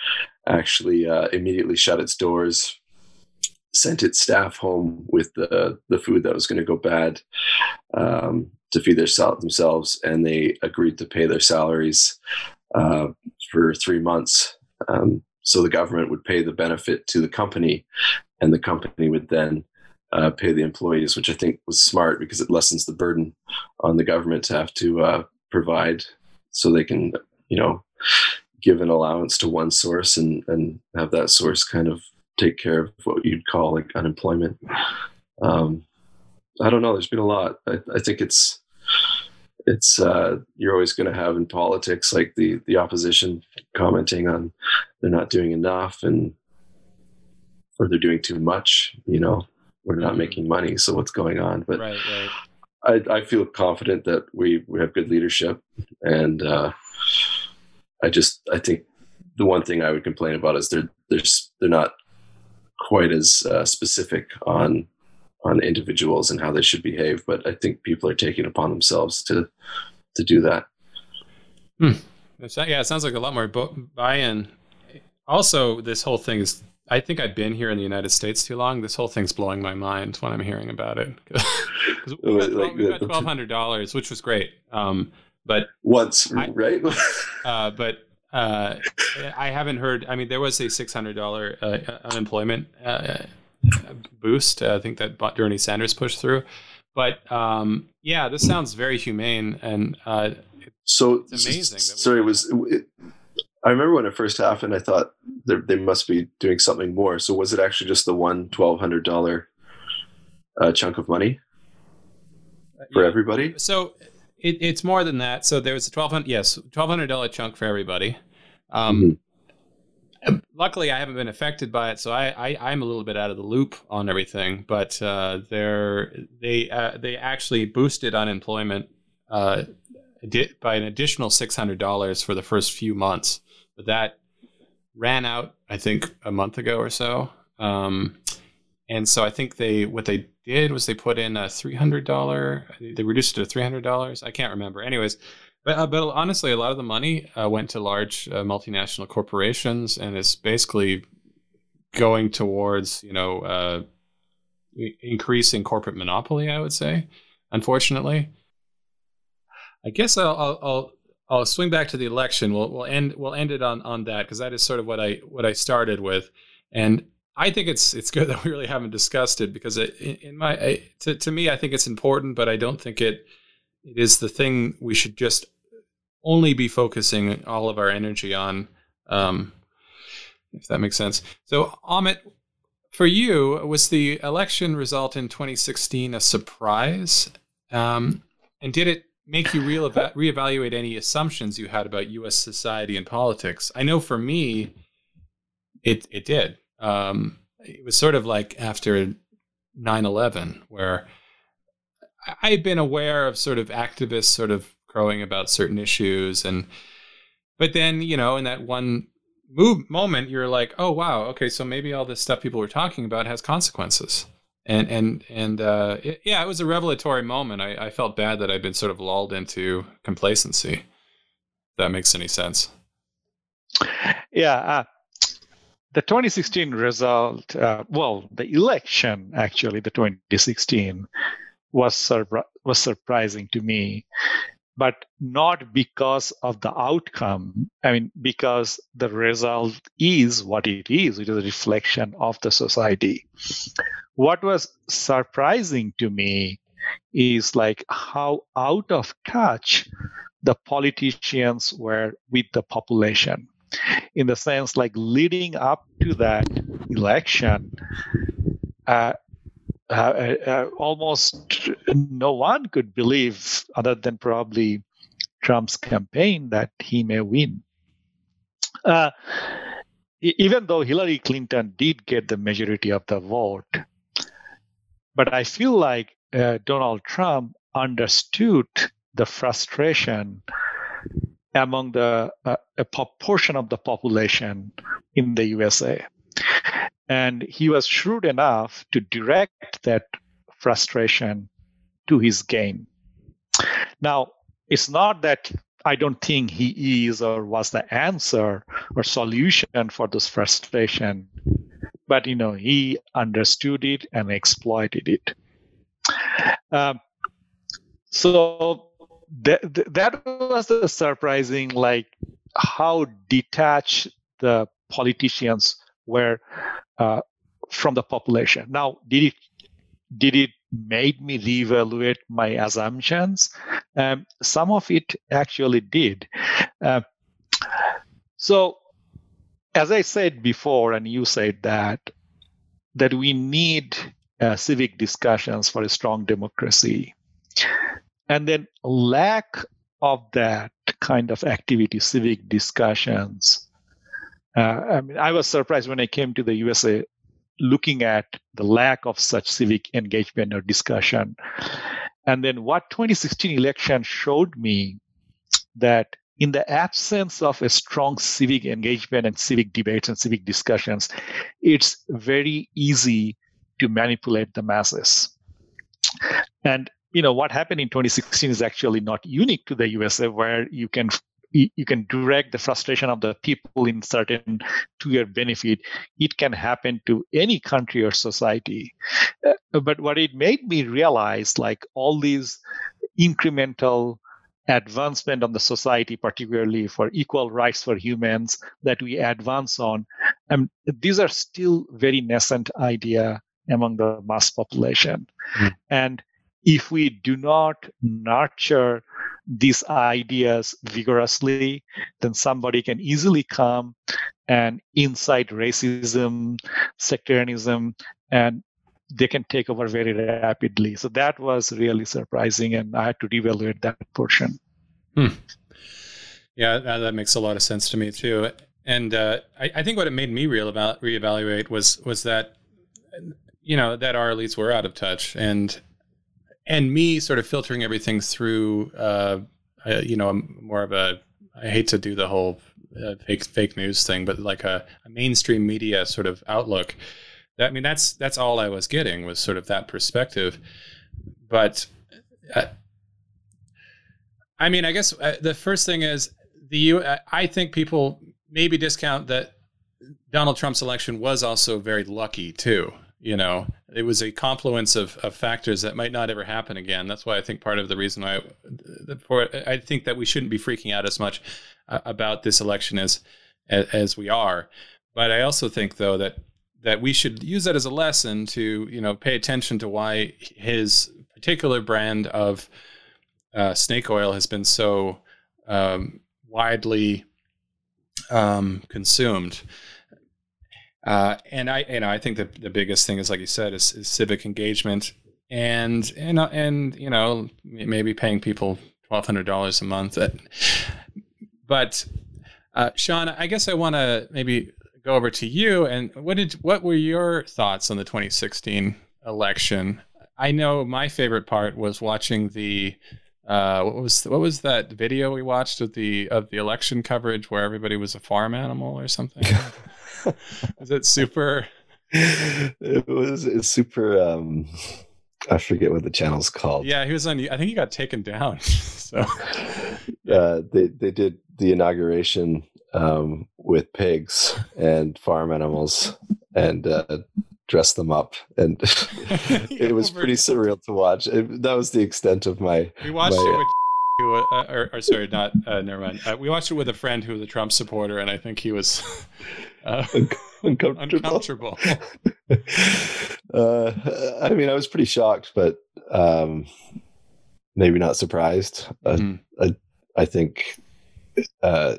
Speaker 4: actually uh, immediately shut its doors, sent its staff home with the the food that was going to go bad um, to feed their themselves, and they agreed to pay their salaries uh, for three months. Um, so the government would pay the benefit to the company, and the company would then uh, pay the employees, which I think was smart because it lessens the burden on the government to have to uh, provide, so they can, you know, give an allowance to one source and and have that source kind of take care of what you'd call like unemployment. Um, I don't know. There's been a lot. I, I think it's it's uh, you're always going to have in politics like the the opposition commenting on they're not doing enough and or they're doing too much. You know, we're not mm-hmm. making money, so what's going on? But right, right. I, I feel confident that we we have good leadership and. Uh, I just I think the one thing I would complain about is they're they're they're not quite as uh, specific on on individuals and how they should behave. But I think people are taking upon themselves to to do that.
Speaker 1: Hmm. Yeah, it sounds like a lot more buy-in. Also, this whole thing is. I think I've been here in the United States too long. This whole thing's blowing my mind when I'm hearing about it. [LAUGHS] we got, twelve hundred dollars, which was great. Um, but
Speaker 4: once, I, right? [LAUGHS]
Speaker 1: uh, but uh, I haven't heard. I mean, there was a six hundred dollar uh, unemployment uh, boost. I think that Bernie Sanders pushed through. But um, yeah, this sounds very humane and uh,
Speaker 4: so it's amazing. sorry, it was. It, I remember when it first happened, I thought they must be doing something more. So was it actually just the one twelve hundred dollar uh, chunk of money for yeah. everybody?
Speaker 1: So it, it's more than that. So there was a twelve hundred yes twelve hundred dollar chunk for everybody. Um, mm-hmm. Luckily, I haven't been affected by it, so I, I am a little bit out of the loop on everything. But uh, they're they uh, they actually boosted unemployment uh, by an additional six hundred dollars for the first few months but that ran out I think a month ago or so. Um, and so I think they what they did was they put in a three hundred dollar. They reduced it to three hundred dollars. I can't remember. Anyways, but uh, but honestly, a lot of the money uh, went to large uh, multinational corporations, and it's basically going towards you know uh, increasing corporate monopoly. I would say, unfortunately. I guess I'll, I'll, I'll I'll swing back to the election. We'll we'll end we'll end it on on that because that is sort of what I what I started with, and I think it's it's good [LAUGHS] that we really haven't discussed it because it, in my I, to to me I think it's important, but I don't think it it is the thing we should just only be focusing all of our energy on. Um, if that makes sense. So Amit, for you, was the election result in 2016 a surprise? Um, and did it make you re-eva- reevaluate any assumptions you had about U.S. society and politics? I know for me, it it did. Um, it was sort of like after 9/11, where I had been aware of sort of activists sort of crowing about certain issues, and but then you know in that one move moment, you're like, oh wow, okay, so maybe all this stuff people were talking about has consequences and and and uh, it, yeah, it was a revelatory moment. I, I felt bad that I'd been sort of lulled into complacency. If that makes any sense.
Speaker 3: Yeah, uh, the 2016 result, uh, well, the election actually, the 2016 was sur- was surprising to me, but not because of the outcome. I mean, because the result is what it is. It is a reflection of the society what was surprising to me is like how out of touch the politicians were with the population. In the sense like leading up to that election uh, uh, uh, almost no one could believe other than probably trump's campaign that he may win. Uh, even though hillary clinton did get the majority of the vote but I feel like uh, Donald Trump understood the frustration among the uh, a portion of the population in the USA, and he was shrewd enough to direct that frustration to his gain. Now, it's not that I don't think he is or was the answer or solution for this frustration but you know he understood it and exploited it. Um, so that that was the surprising, like how detached the politicians were uh, from the population. Now, did it did it made me reevaluate my assumptions? Um, some of it actually did. Uh, so as I said before, and you said that, that we need uh, civic discussions for a strong democracy. And then lack of that kind of activity, civic discussions. Uh, I mean, I was surprised when I came to the USA looking at the lack of such civic engagement or discussion. And then what 2016 election showed me that in the absence of a strong civic engagement and civic debates and civic discussions, it's very easy to manipulate the masses. And you know what happened in 2016 is actually not unique to the USA, where you can you can direct the frustration of the people in certain to your benefit it can happen to any country or society uh, but what it made me realize like all these incremental advancement on the society, particularly for equal rights for humans that we advance on. And these are still very nascent idea among the mass population. Mm. And if we do not nurture these ideas vigorously, then somebody can easily come and incite racism, sectarianism, and they can take over very rapidly. So that was really surprising, and I had to reevaluate that portion.
Speaker 1: Hmm. Yeah, that makes a lot of sense to me too. And uh, I, I, think what it made me real about reevaluate was was that you know that our elites were out of touch, and and me sort of filtering everything through, uh, you know, more of a I hate to do the whole uh, fake fake news thing, but like a, a mainstream media sort of outlook I mean, that's that's all I was getting was sort of that perspective. But uh, I mean, I guess uh, the first thing is the U. I think people maybe discount that Donald Trump's election was also very lucky too. You know, it was a confluence of, of factors that might not ever happen again. That's why I think part of the reason why, for I think that we shouldn't be freaking out as much uh, about this election as, as as we are. But I also think though that that we should use that as a lesson to you know pay attention to why his particular brand of uh, snake oil has been so um, widely um, consumed. Uh, and I, you know, I think that the biggest thing is, like you said, is, is civic engagement, and and and you know, maybe paying people twelve hundred dollars a month. At, but uh, Sean, I guess I want to maybe go over to you. And what did what were your thoughts on the 2016 election? I know my favorite part was watching the uh, what was what was that video we watched of the of the election coverage where everybody was a farm animal or something? [LAUGHS] was it super?
Speaker 4: It was it's super. Um, I forget what the channel's called.
Speaker 1: Yeah, he was on. I think he got taken down. [LAUGHS] so
Speaker 4: uh, they they did the inauguration um, with pigs and farm animals and uh, dress them up, and [LAUGHS] [LAUGHS] it was pretty surreal to watch. It, that was the extent of my.
Speaker 1: We watched
Speaker 4: my,
Speaker 1: it with. [LAUGHS] Uh, or, or, sorry, not uh, never mind. Uh, we watched it with a friend who was a Trump supporter, and I think he was uh, uncomfortable. uncomfortable.
Speaker 4: uh, I mean, I was pretty shocked, but um, maybe not surprised. Uh, mm. I, I think uh,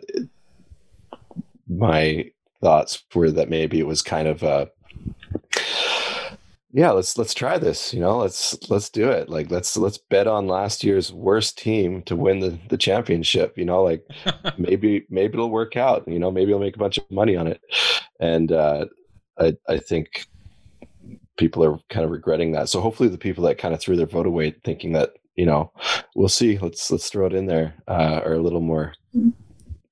Speaker 4: my thoughts were that maybe it was kind of a yeah let's let's try this you know let's let's do it. Like let's let's bet on last year's worst team to win the the championship you know like [LAUGHS] maybe maybe it'll work out you know maybe i'll make a bunch of money on it. And uh i i think people are kind of regretting that. So hopefully the people that kind of threw their vote away thinking that you know we'll see let's let's throw it in there uh are a little more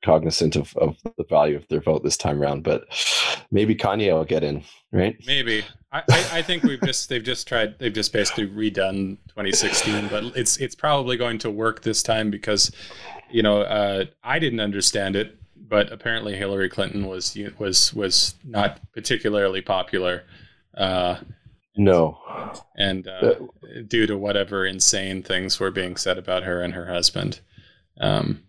Speaker 4: cognizant of, of the value of their vote this time around. But maybe Kanye will get in, right?
Speaker 1: Maybe. I, I, I think we've just they've just tried they've just basically redone 2016, but it's it's probably going to work this time because you know uh, I didn't understand it, but apparently Hillary Clinton was was was not particularly popular. Uh,
Speaker 4: no.
Speaker 1: And uh, due to whatever insane things were being said about her and her husband. Um,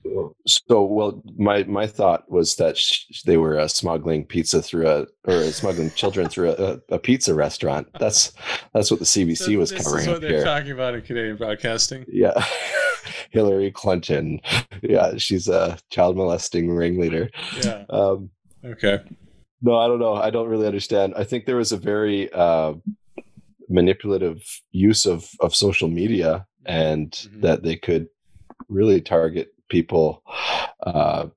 Speaker 4: so, well, my my thought was that sh- they were uh, smuggling pizza through a or smuggling children through a, a, pizza restaurant. That's that's what the CBC so was covering. This is what they're here.
Speaker 1: talking about in Canadian broadcasting.
Speaker 4: Yeah, [LAUGHS] Hillary Clinton. Yeah, she's a child molesting ringleader.
Speaker 1: Yeah. Um, okay.
Speaker 4: No, I don't know. I don't really understand. I think there was a very uh, manipulative use of of social media, and mm-hmm. that they could really target people uh,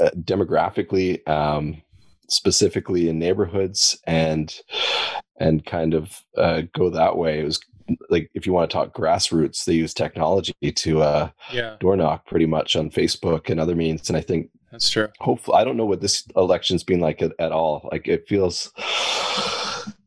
Speaker 4: uh, demographically, um, specifically in neighborhoods, and and kind of uh, go that way. It was like if you want to talk grassroots, they use technology to uh,
Speaker 1: yeah.
Speaker 4: door knock pretty much on Facebook and other means. And I think
Speaker 1: that's true.
Speaker 4: Hopefully, I don't know what this election's been like at, at all. Like it feels,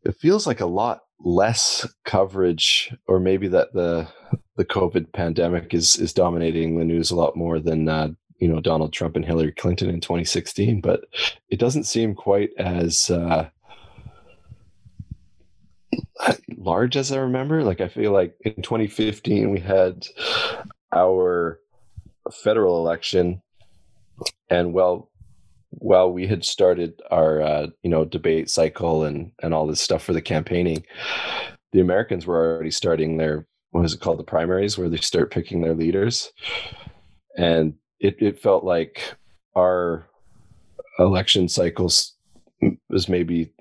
Speaker 4: it feels like a lot less coverage, or maybe that the the COVID pandemic is is dominating the news a lot more than uh, you know Donald Trump and Hillary Clinton in 2016. But it doesn't seem quite as uh, large as I remember. Like I feel like in 2015 we had our federal election, and well, while we had started our uh, you know debate cycle and and all this stuff for the campaigning, the Americans were already starting their what is it called the primaries where they start picking their leaders and it, it felt like our election cycles was maybe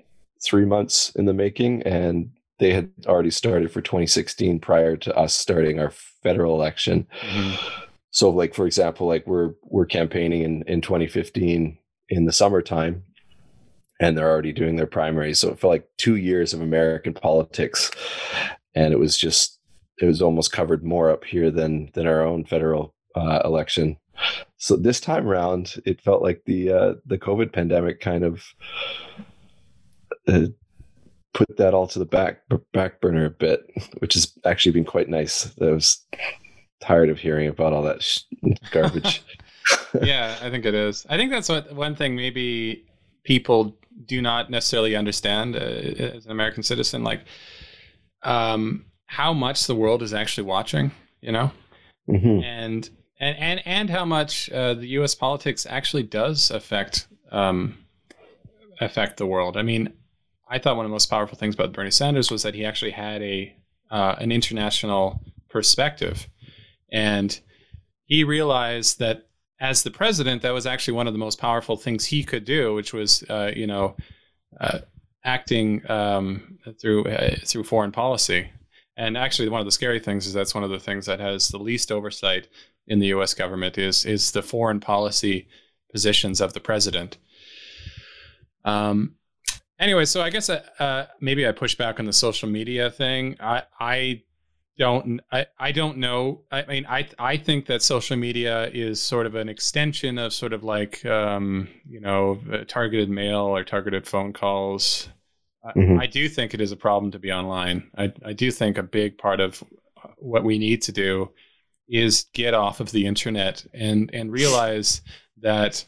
Speaker 4: three months in the making, and they had already started for 2016 prior to us starting our federal election. Mm-hmm. So, like for example, like we're we're campaigning in in 2015 in the summertime, and they're already doing their primaries. So it felt like two years of American politics, and it was just it was almost covered more up here than than our own federal uh, election. So this time around, it felt like the uh, the COVID pandemic kind of uh, put that all to the back back burner a bit, which has actually been quite nice. I was tired of hearing about all that sh- garbage. [LAUGHS]
Speaker 1: yeah, I think it is. I think that's what one thing maybe people do not necessarily understand uh, as an American citizen, like um, how much the world is actually watching. You know, mm-hmm. and and and and how much uh, the U.S. politics actually does affect um, affect the world. I mean, I thought one of the most powerful things about Bernie Sanders was that he actually had a uh, an international perspective, and he realized that as the president, that was actually one of the most powerful things he could do, which was, uh, you know, uh, acting um, through uh, through foreign policy. And actually, one of the scary things is that's one of the things that has the least oversight in the U.S. government is is the foreign policy positions of the president. Um. Anyway, so I guess uh, uh, maybe I push back on the social media thing. I I don't I, I don't know. I mean, I I think that social media is sort of an extension of sort of like um, you know targeted mail or targeted phone calls. Mm-hmm. I, I do think it is a problem to be online. I I do think a big part of what we need to do is get off of the internet and and realize that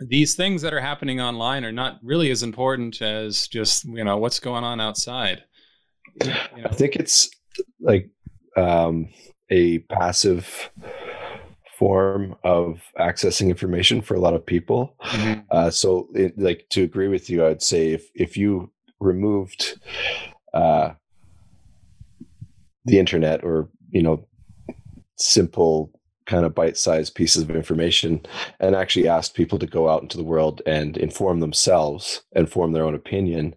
Speaker 1: these things that are happening online are not really as important as just you know what's going on outside.
Speaker 4: You know? I think it's like um, a passive form of accessing information for a lot of people. Mm-hmm. Uh, so, it, like to agree with you, I'd say if if you removed uh, the internet or you know simple kind of bite-sized pieces of information and actually asked people to go out into the world and inform themselves and form their own opinion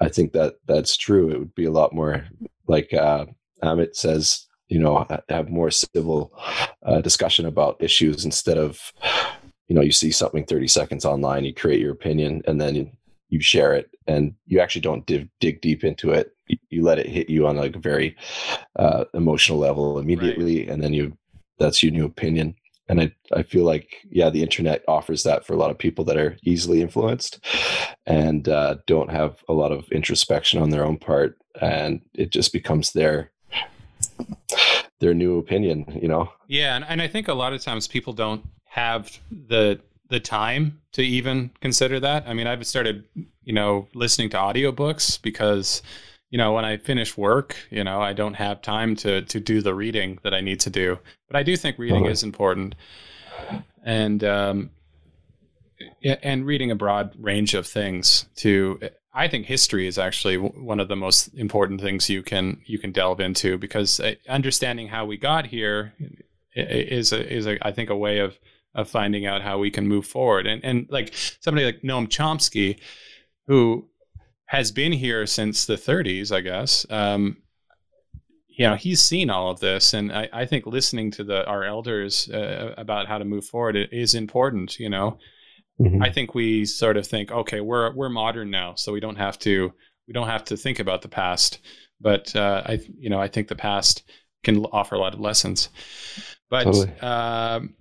Speaker 4: i think that that's true it would be a lot more like uh, Amit says, you know, have more civil uh, discussion about issues instead of, you know, you see something 30 seconds online, you create your opinion, and then you share it, and you actually don't dig, dig deep into it. You, let it hit you on like a very uh, emotional level immediately, right. and then you that's your new opinion. And I, I feel like, yeah, the internet offers that for a lot of people that are easily influenced and uh, don't have a lot of introspection on their own part. And it just becomes their their new opinion you know?
Speaker 1: Yeah and, and i think a lot of times people don't have the the time to even consider that. I mean i've started you know listening to audiobooks because you know when i finish work you know i don't have time to to do the reading that i need to do. But i do think reading is important. And um and reading a broad range of things to I think history is actually one of the most important things you can you can delve into because uh, understanding how we got here is a, is a, I think a way of of finding out how we can move forward. And and like somebody like Noam Chomsky, who has been here since the 30s, I guess. Um, you know, he's seen all of this, and I, I think listening to the our elders uh, about how to move forward is important. You know, Mm-hmm. I think we sort of think, okay, we're we're modern now, so we don't have to we don't have to think about the past. But uh, I, you know, I think the past can offer a lot of lessons. But totally. um,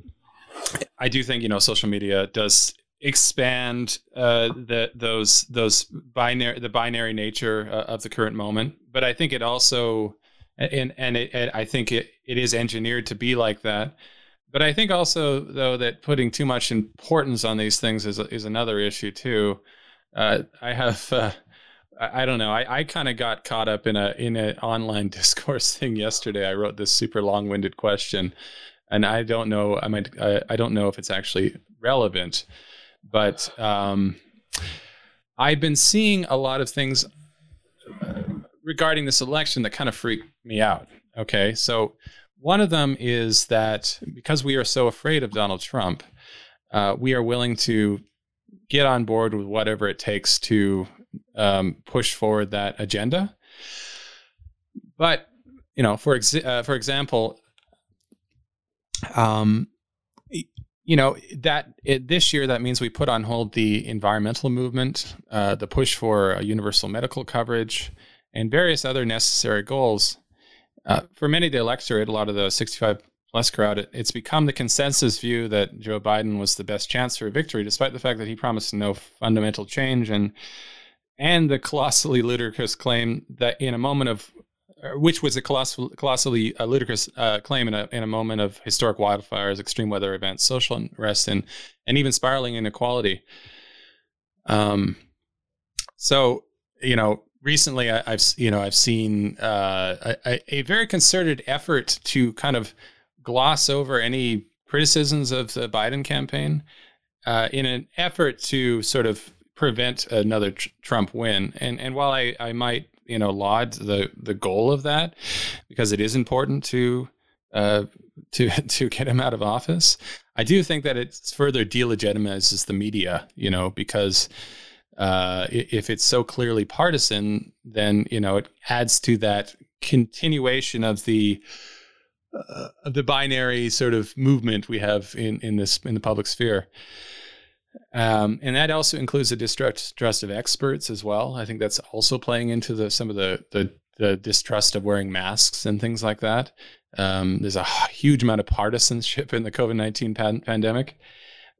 Speaker 1: I do think you know social media does expand uh, the those those binary the binary nature uh, of the current moment. But I think it also and and it, it, I think it, it is engineered to be like that. But I think also though that putting too much importance on these things is is another issue too. Uh, I have. Uh, I, don't know. I, I kind of got caught up in a in an online [LAUGHS] discourse thing yesterday. I wrote this super long winded question, and I don't know. I might. I, I don't know if it's actually relevant, but um, I've been seeing a lot of things regarding this election that kind of freaked me out. Okay, so one of them is that because we are so afraid of Donald Trump, uh, we are willing to get on board with whatever it takes to um, push forward that agenda. But you know, for ex- uh, for example, um, you know that it, this year that means we put on hold the environmental movement, uh, the push for universal medical coverage, and various other necessary goals. Uh, for many the electorate, a lot of the 65 plus crowd, it, it's become the consensus view that Joe Biden was the best chance for a victory, despite the fact that he promised no fundamental change and and the colossally ludicrous claim that in a moment of which was a colossal, colossally uh, ludicrous uh, claim in a, in a moment of historic wildfires, extreme weather events, social unrest, and, and even spiraling inequality. Um, so, you know, recently I, have you know I've seen uh, a, a, very concerted effort to kind of gloss over any criticisms of the Biden campaign uh, in an effort to sort of prevent another tr- Trump win. And and while I, I might you know laud the the goal of that because it is important to uh, to [LAUGHS] to get him out of office. I do think that it further delegitimizes the media, you know, because uh, if it's so clearly partisan, then you know it adds to that continuation of the uh, the binary sort of movement we have in in this in the public sphere. Um, and that also includes the distrust of experts as well. I think that's also playing into the some of the the, the distrust of wearing masks and things like that. Um, there's a huge amount of partisanship in the COVID nineteen pan- pandemic,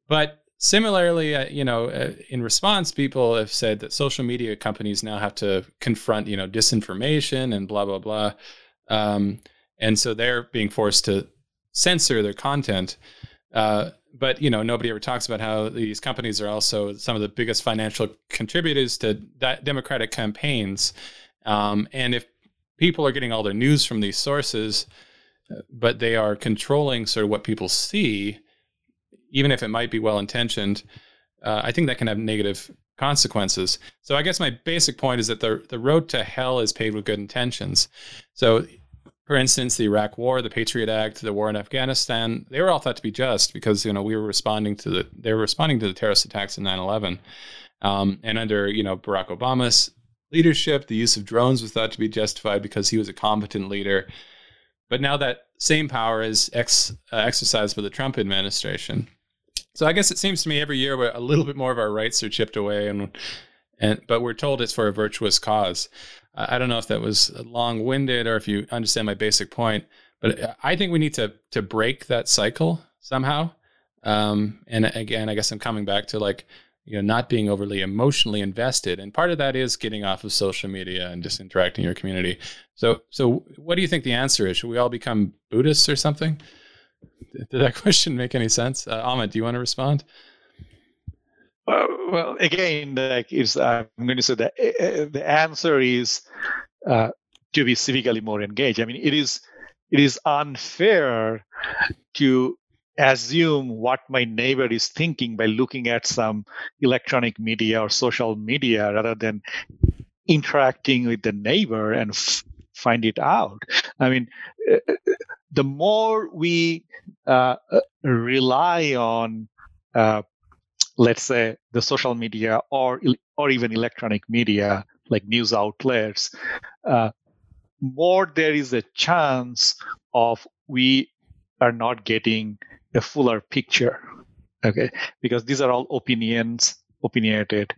Speaker 1: but similarly, uh, you know, uh, in response, people have said that social media companies now have to confront you know disinformation and blah blah blah, um, and so they're being forced to censor their content. Uh, but you know nobody ever talks about how these companies are also some of the biggest financial contributors to democratic campaigns um, and if people are getting all their news from these sources but they are controlling sort of what people see even if it might be well intentioned uh, i think that can have negative consequences so i guess my basic point is that the, the road to hell is paved with good intentions so for instance, the Iraq War, the Patriot Act, the war in Afghanistan, they were all thought to be just because you know we were responding to the they were responding to the terrorist attacks in 9/11, um, and under you know Barack Obama's leadership, the use of drones was thought to be justified because he was a competent leader. But now that same power is ex, uh, exercised by the Trump administration. So I guess it seems to me every year a little bit more of our rights are chipped away, and and but we're told it's for a virtuous cause. I don't know if that was long winded or if you understand my basic point, but I think we need to to break that cycle somehow. Um, and again, I guess I'm coming back to like you know not being overly emotionally invested, and part of that is getting off of social media and just interacting your community. So, so what do you think the answer is? Should we all become Buddhists or something? Did that [LAUGHS] question make any sense? Uh, Amit, do you want to respond?
Speaker 3: Uh, well, again, like I'm going to say that uh, the answer is uh, to be civically more engaged. I mean, it is it is unfair to assume what my neighbor is thinking by looking at some electronic media or social media rather than interacting with the neighbor and f- find it out. I mean, the more we uh, rely on uh, let's say the social media or or even electronic media like news outlets uh, more there is a chance of we are not getting a fuller picture okay? Because these are all opinions opinionated.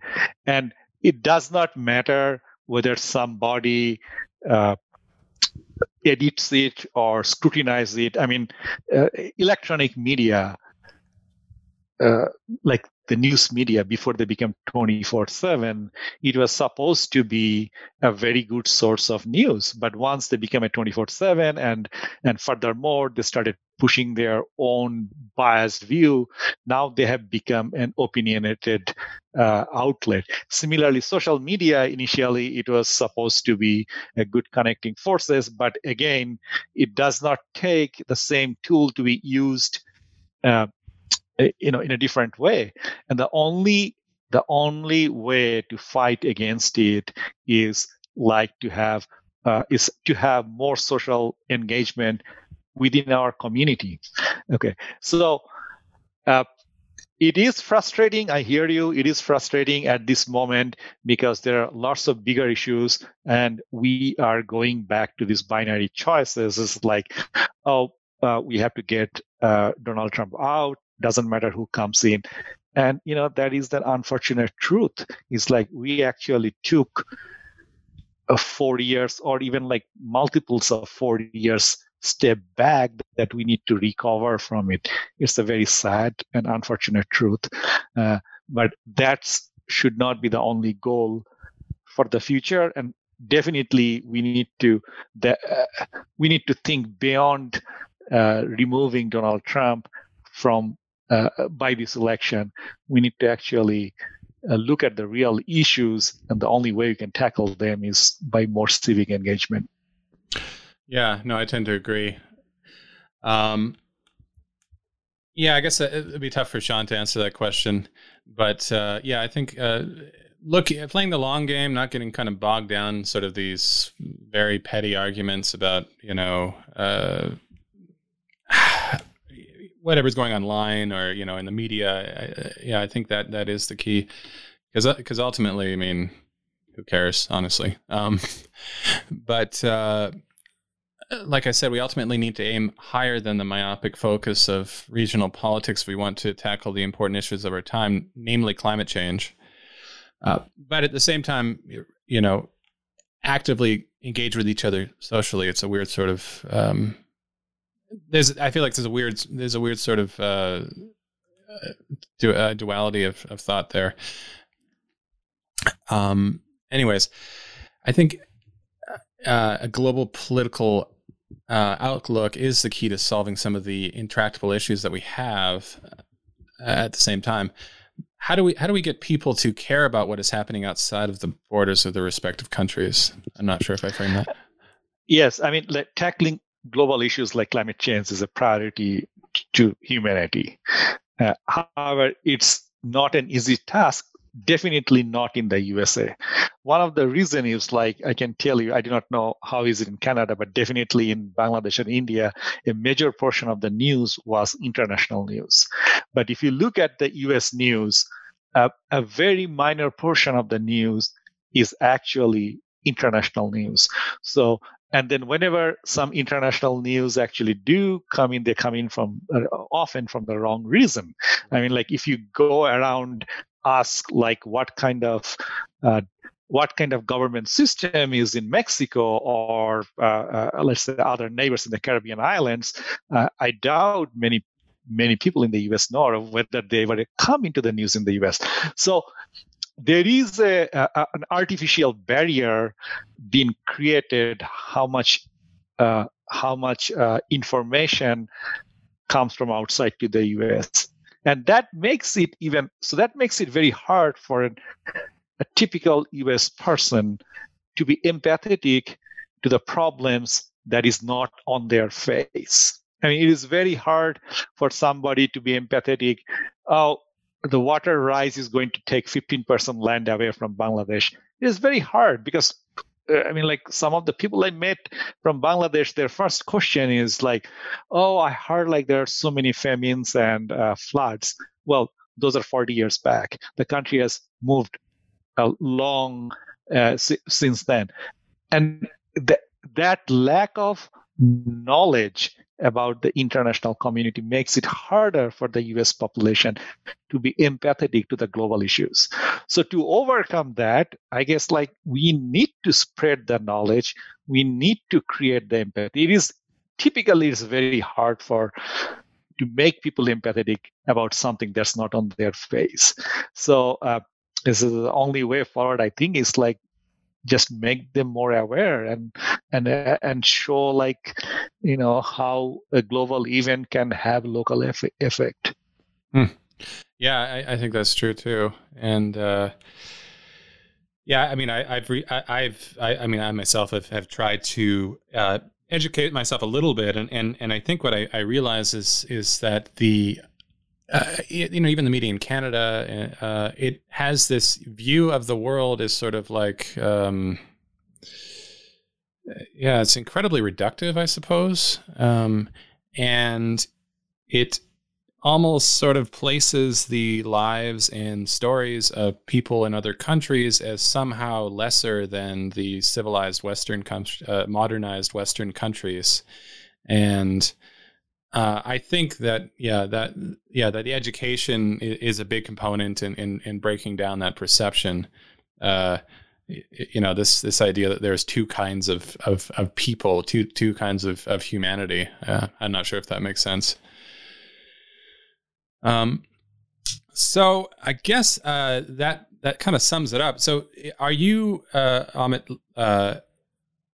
Speaker 3: And it does not matter whether somebody uh, edits it or scrutinizes it. I mean uh, electronic media uh, like the news media before they became 24 7 it was supposed to be a very good source of news. But once they became a 24 7 and and furthermore they started pushing their own biased view now they have become an opinionated uh, outlet. Similarly social media initially it was supposed to be a good connecting forces but again it does not take the same tool to be used uh, you know in a different way and the only the only way to fight against it is like to have uh, is to have more social engagement within our community. Okay, so uh, it is frustrating. I hear you. It is frustrating at this moment because there are lots of bigger issues, and we are going back to these binary choices. It's like, oh, uh, we have to get uh, Donald Trump out. Doesn't matter who comes in, and you know that is the unfortunate truth. It's like we actually took a four years or even like multiples of four years step back that we need to recover from it. It's a very sad and unfortunate truth. Uh, but that should not be the only goal for the future. And definitely we need to the, uh, we need to think beyond uh, removing Donald Trump from uh, by this election. We need to actually uh, look at the real issues, and the only way we can tackle them is by more civic engagement.
Speaker 1: Yeah, no, I tend to agree. Um, yeah, I guess it'd be tough for Sean to answer that question, but uh, yeah, I think uh, look, playing the long game, not getting kind of bogged down, sort of these very petty arguments about you know uh, whatever's going online or you know in the media. I, yeah, I think that that is the key because because ultimately, I mean, who cares, honestly? Um, [LAUGHS] but uh, like I said, we ultimately need to aim higher than the myopic focus of regional politics. We want to tackle the important issues of our time, namely climate change. Uh, but at the same time, you know, actively engage with each other socially. It's a weird sort of. Um, there's. I feel like there's a weird. There's a weird sort of uh, du- uh, duality of, of thought there. Um. Anyways, I think uh, a global political uh, outlook is the key to solving some of the intractable issues that we have uh, at the same time. How do we how do we get people to care about what is happening outside of the borders of their respective countries? I'm not sure if I framed that.
Speaker 3: Yes, I mean like, tackling global issues like climate change is a priority to humanity. Uh, however, it's not an easy task definitely not in the USA. One of the reason is like I can tell you, I do not know how is it in Canada, but definitely in Bangladesh and India, a major portion of the news was international news. But if you look at the US news, uh, a very minor portion of the news is actually international news. So and then whenever some international news actually do come in they come in from uh, often from the wrong reason i mean like if you go around ask like what kind of uh, what kind of government system is in Mexico or uh, uh, let's say other neighbors in the Caribbean islands, uh, I doubt many many people in the U.S. know whether they ever come into the news in the U.S. So there is a, a an artificial barrier being created. How much uh, how much uh, information comes from outside to the U.S and that makes it even so that makes it very hard for an, a typical us person to be empathetic to the problems that is not on their face i mean it is very hard for somebody to be empathetic oh the water rise is going to take 15% land away from bangladesh it is very hard because uh, I mean, like some of the people I met from Bangladesh, their first question is like, "Oh, I heard like there are so many famines and uh, floods." Well, those are 40 years back. The country has moved a long uh, s- since then, and th- that lack of knowledge about the international community makes it harder for the US population to be empathetic to the global issues. So to overcome that, I guess like we need to spread the knowledge, we need to create the empathy. It is typically it's very hard for to make people empathetic about something that's not on their face. So uh, this is the only way forward. I think is like just make them more aware and and uh, and show like you know how a global event can have local effect.
Speaker 1: Hmm. yeah I, I, think that's true too. And uh, yeah i mean I, have re- I, have I, I, mean i myself have, have tried to uh, educate myself a little bit. And and, and i think what I, I realize is is that the uh, you know, even the media in Canada, uh, it has this view of the world as sort of like, um, yeah, it's incredibly reductive, I suppose, um, and it almost sort of places the lives and stories of people in other countries as somehow lesser than the civilized Western, uh, modernized Western countries, and uh, I think that yeah that yeah that the education is, a big component in, in, in breaking down that perception. Uh, you know this this idea that there's two kinds of of, of people, two two kinds of of humanity. Uh, I'm not sure if that makes sense. Um, so I guess uh, that that kind of sums it up. So are you uh, Amit? Uh,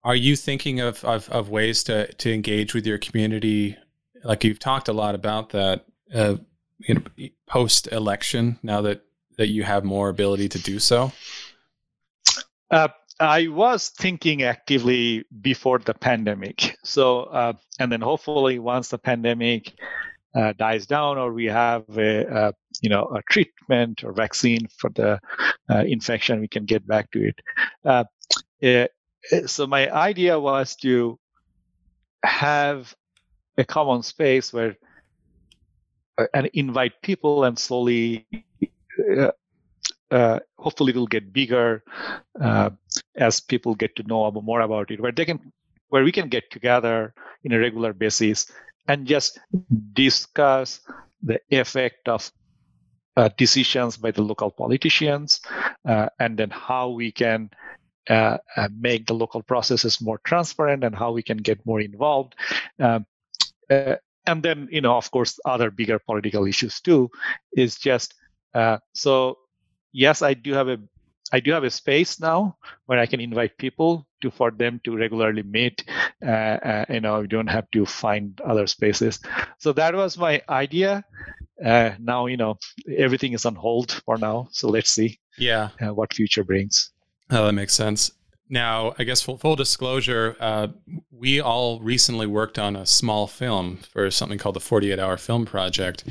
Speaker 1: are you thinking of, of, of ways to to engage with your community like you've talked a lot about that uh, you know, post election now that that you have more ability to do so.
Speaker 3: Uh, i was thinking actively before the pandemic. So uh, and then hopefully once the pandemic uh, dies down or we have a, a, you know a treatment or vaccine for the uh, infection we can get back to it. Uh, eh, so my idea was to have a common space where uh, and invite people and slowly uh, uh, hopefully it will get bigger uh, as people get to know more about it where they can where we can get together in a regular basis and just discuss the effect of uh, decisions by the local politicians uh, and then how we can uh, make the local processes more transparent and how we can get more involved. Um, uh, and then, you know, of course, other bigger political issues too. Is just uh, so. Yes, I do have a I do have a space now where I can invite people to for them to regularly meet. Uh, uh, you know, you don't have to find other spaces. So that was my idea. Uh, now you know everything is on hold for now. So let's see.
Speaker 1: Yeah.
Speaker 3: Uh, what future brings.
Speaker 1: Oh, that makes sense. Now, I guess full, full disclosure, uh, we all recently worked on a small film for something called the 48 Hour Film Project.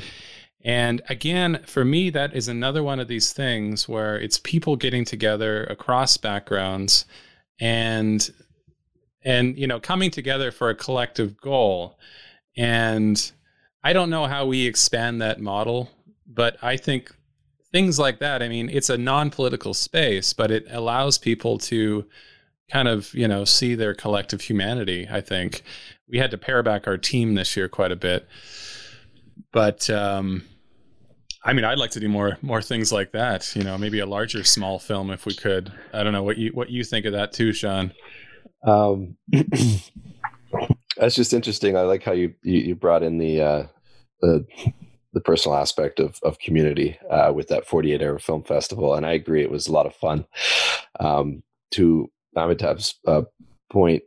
Speaker 1: And again, for me, that is another one of these things where it's people getting together across backgrounds and and you know coming together for a collective goal and i don't know how we expand that model but i think things like that. I mean, it's a non-political space, but it allows people to kind of, you know, see their collective humanity, I think. We had to pare back our team this year quite a bit. But um I mean, I'd like to do more more things like that. You know, maybe a larger small film if we could. I don't know what you what you think of that too, Sean. Um, [CLEARS THROAT]
Speaker 4: that's just interesting. I like how you you, you brought in the uh, the the personal aspect of, of community uh, with that 48 hour film festival. And I agree, it was a lot of fun. Um, to Amitabh's uh, point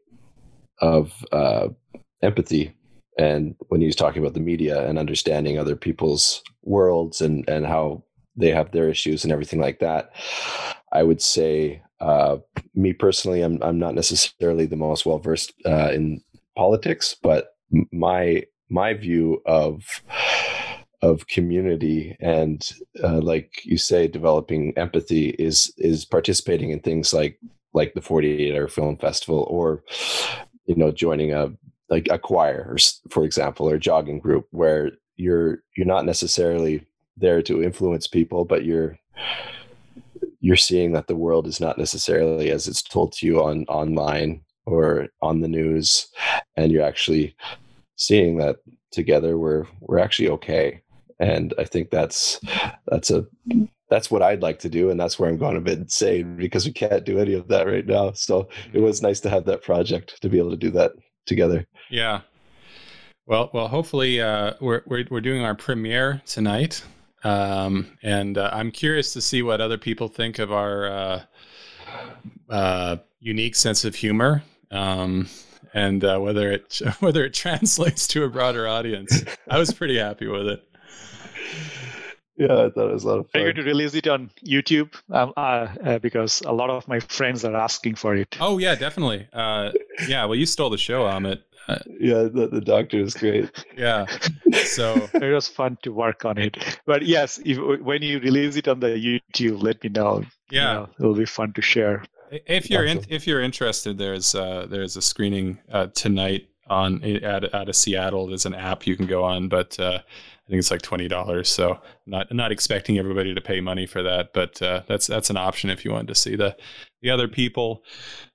Speaker 4: of uh, empathy, and when he was talking about the media and understanding other people's worlds and, and how they have their issues and everything like that, I would say, uh, me personally, I'm, I'm not necessarily the most well versed uh, in politics, but my my view of of community and uh, like you say developing empathy is is participating in things like like the 48 hour film festival or you know joining a like a choir or, for example or a jogging group where you're you're not necessarily there to influence people but you're you're seeing that the world is not necessarily as it's told to you on online or on the news. And you're actually seeing that together we're we're actually okay and I think that's that's a that's what I'd like to do, and that's where I'm going a bit insane because we can't do any of that right now. So it was nice to have that project to be able to do that together.
Speaker 1: Yeah. Well, well, hopefully uh, we're, we're we're doing our premiere tonight, um, and uh, I'm curious to see what other people think of our uh, uh unique sense of humor. Um, and uh, whether it [LAUGHS] whether it [LAUGHS] translates to a broader audience, I was pretty happy with it
Speaker 4: yeah, I thought it was a lot of fun.
Speaker 3: Are you going to release it on YouTube? Um, uh, uh, because a lot of my friends are asking for it.
Speaker 1: Oh yeah, definitely. Uh, yeah, well, you stole the show, Amit.
Speaker 4: Uh, yeah, the, the doctor is great.
Speaker 1: Yeah, [LAUGHS] so [LAUGHS]
Speaker 3: it was fun to work on it. But yes, if, when you release it on the YouTube, let me know.
Speaker 1: Yeah, you
Speaker 3: know, it'll be fun to share.
Speaker 1: if you're in, if you're interested, there's uh, there's a screening uh, tonight on out, out of Seattle. There's an app you can go on, but uh, I think it's like twenty dollars. So not not expecting everybody to pay money for that, but uh, that's that's an option if you wanted to see the the other people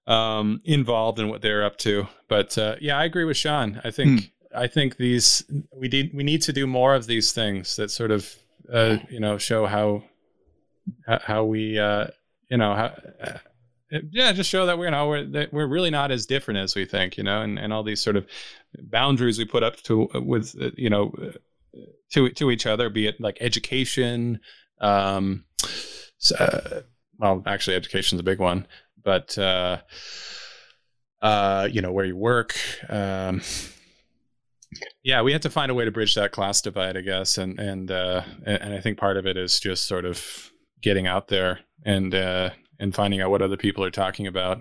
Speaker 1: um, involved and what they're up to. But uh, yeah, I agree with Sean. I think hmm. I think these we need we need to do more of these things that sort of uh, you know show how how we uh, you know how uh, yeah, just show that we're you know we're that we're really not as different as we think, you know, and, and all these sort of boundaries we put up to with you know to to each other, be it like education, um, uh, well, actually, education is a big one, but uh, uh, you know where you work. Um, yeah, we have to find a way to bridge that class divide, I guess, and and uh, and I think part of it is just sort of getting out there and uh, and finding out what other people are talking about.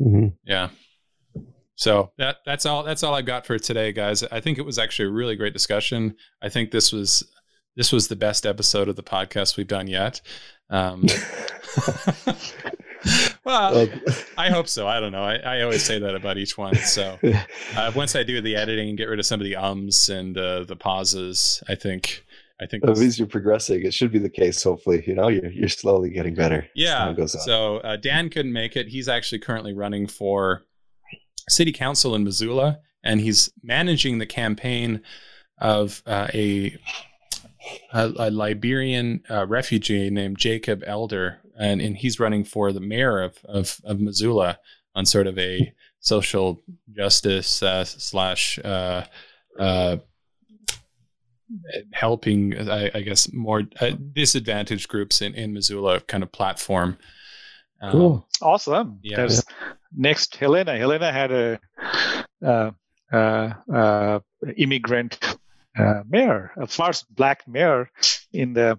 Speaker 1: Mm-hmm. Yeah. So that that's all that's all I've got for today, guys. I think it was actually a really great discussion. I think this was this was the best episode of the podcast we've done yet. Um, [LAUGHS] well, I hope so. I don't know. I, I always say that about each one. So [LAUGHS] uh, once I do the editing and get rid of some of the ums and uh, the pauses, I think I think
Speaker 5: at least you're progressing. It should be the case. Hopefully, you know, you're you're slowly getting better.
Speaker 1: Yeah. So uh, Dan couldn't make it. He's actually currently running for city council in Missoula, and he's managing the campaign of uh, a, a, a Liberian uh, refugee named Jacob Elder, and, and he's running for the mayor of, of, of Missoula on sort of a social justice uh, slash uh, uh, helping, I, I, guess, more uh, disadvantaged groups in, in Missoula kind of platform.
Speaker 3: Um, cool. Awesome. Yeah. There's next Helena. Helena had a uh, uh, uh, immigrant uh, mayor, a first black mayor in the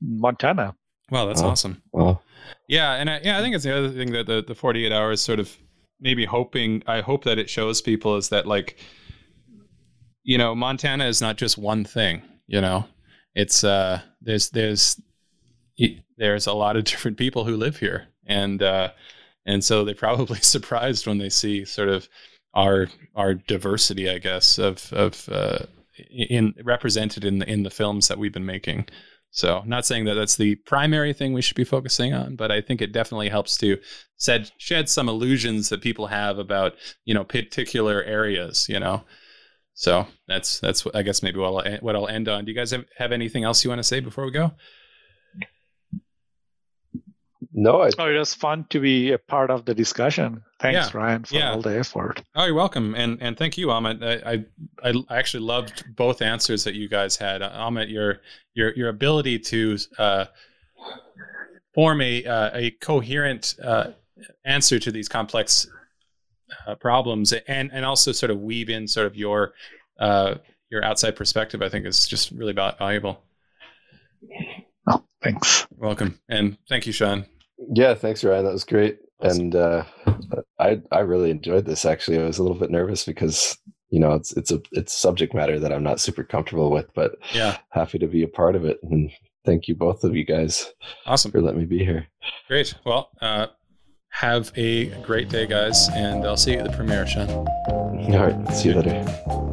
Speaker 3: Montana.
Speaker 1: Wow, that's oh, awesome. Wow. Yeah, and I, yeah, I think it's the other thing that the, the 48 hours sort of maybe hoping I hope that it shows people is that like you know, Montana is not just one thing, you know. It's uh there's there's there's a lot of [LAUGHS] different people who live here and uh and so they're probably [LAUGHS] surprised when they see sort of our our diversity, I guess, of of uh, in represented in the in the films that we've been making. So, not saying that that's the primary thing we should be focusing on, but I think it definitely helps to shed shed some illusions that people have about you know particular areas. You know, so that's that's I guess maybe what I'll, what I'll end on. Do you guys have, have anything else you want to say before we go?
Speaker 5: No, I...
Speaker 3: oh, it was fun to be a part of the discussion. Thanks, yeah. Ryan, for yeah. all the effort.
Speaker 1: Oh, you're welcome, and and thank you, Amit. I, I I actually loved both answers that you guys had. Uh, Amit, your your your ability to uh, form a uh, a coherent uh, answer to these complex uh, problems, and and also sort of weave in sort of your uh, your outside perspective, I think is just really valuable.
Speaker 3: Oh, thanks.
Speaker 1: Welcome, and thank you, Sean.
Speaker 5: Yeah, thanks, Ryan. That was great. Awesome. And uh, I I really enjoyed this. Actually, I was a little bit nervous because you know it's it's a it's subject matter that I'm not super comfortable with, but
Speaker 1: yeah,
Speaker 5: happy to be a part of it. And thank you both of you guys.
Speaker 1: Awesome
Speaker 5: for letting me be here.
Speaker 1: Great. Well, uh, have a great day, guys, and I'll see you at the premiere, Sean.
Speaker 5: All right. See you later.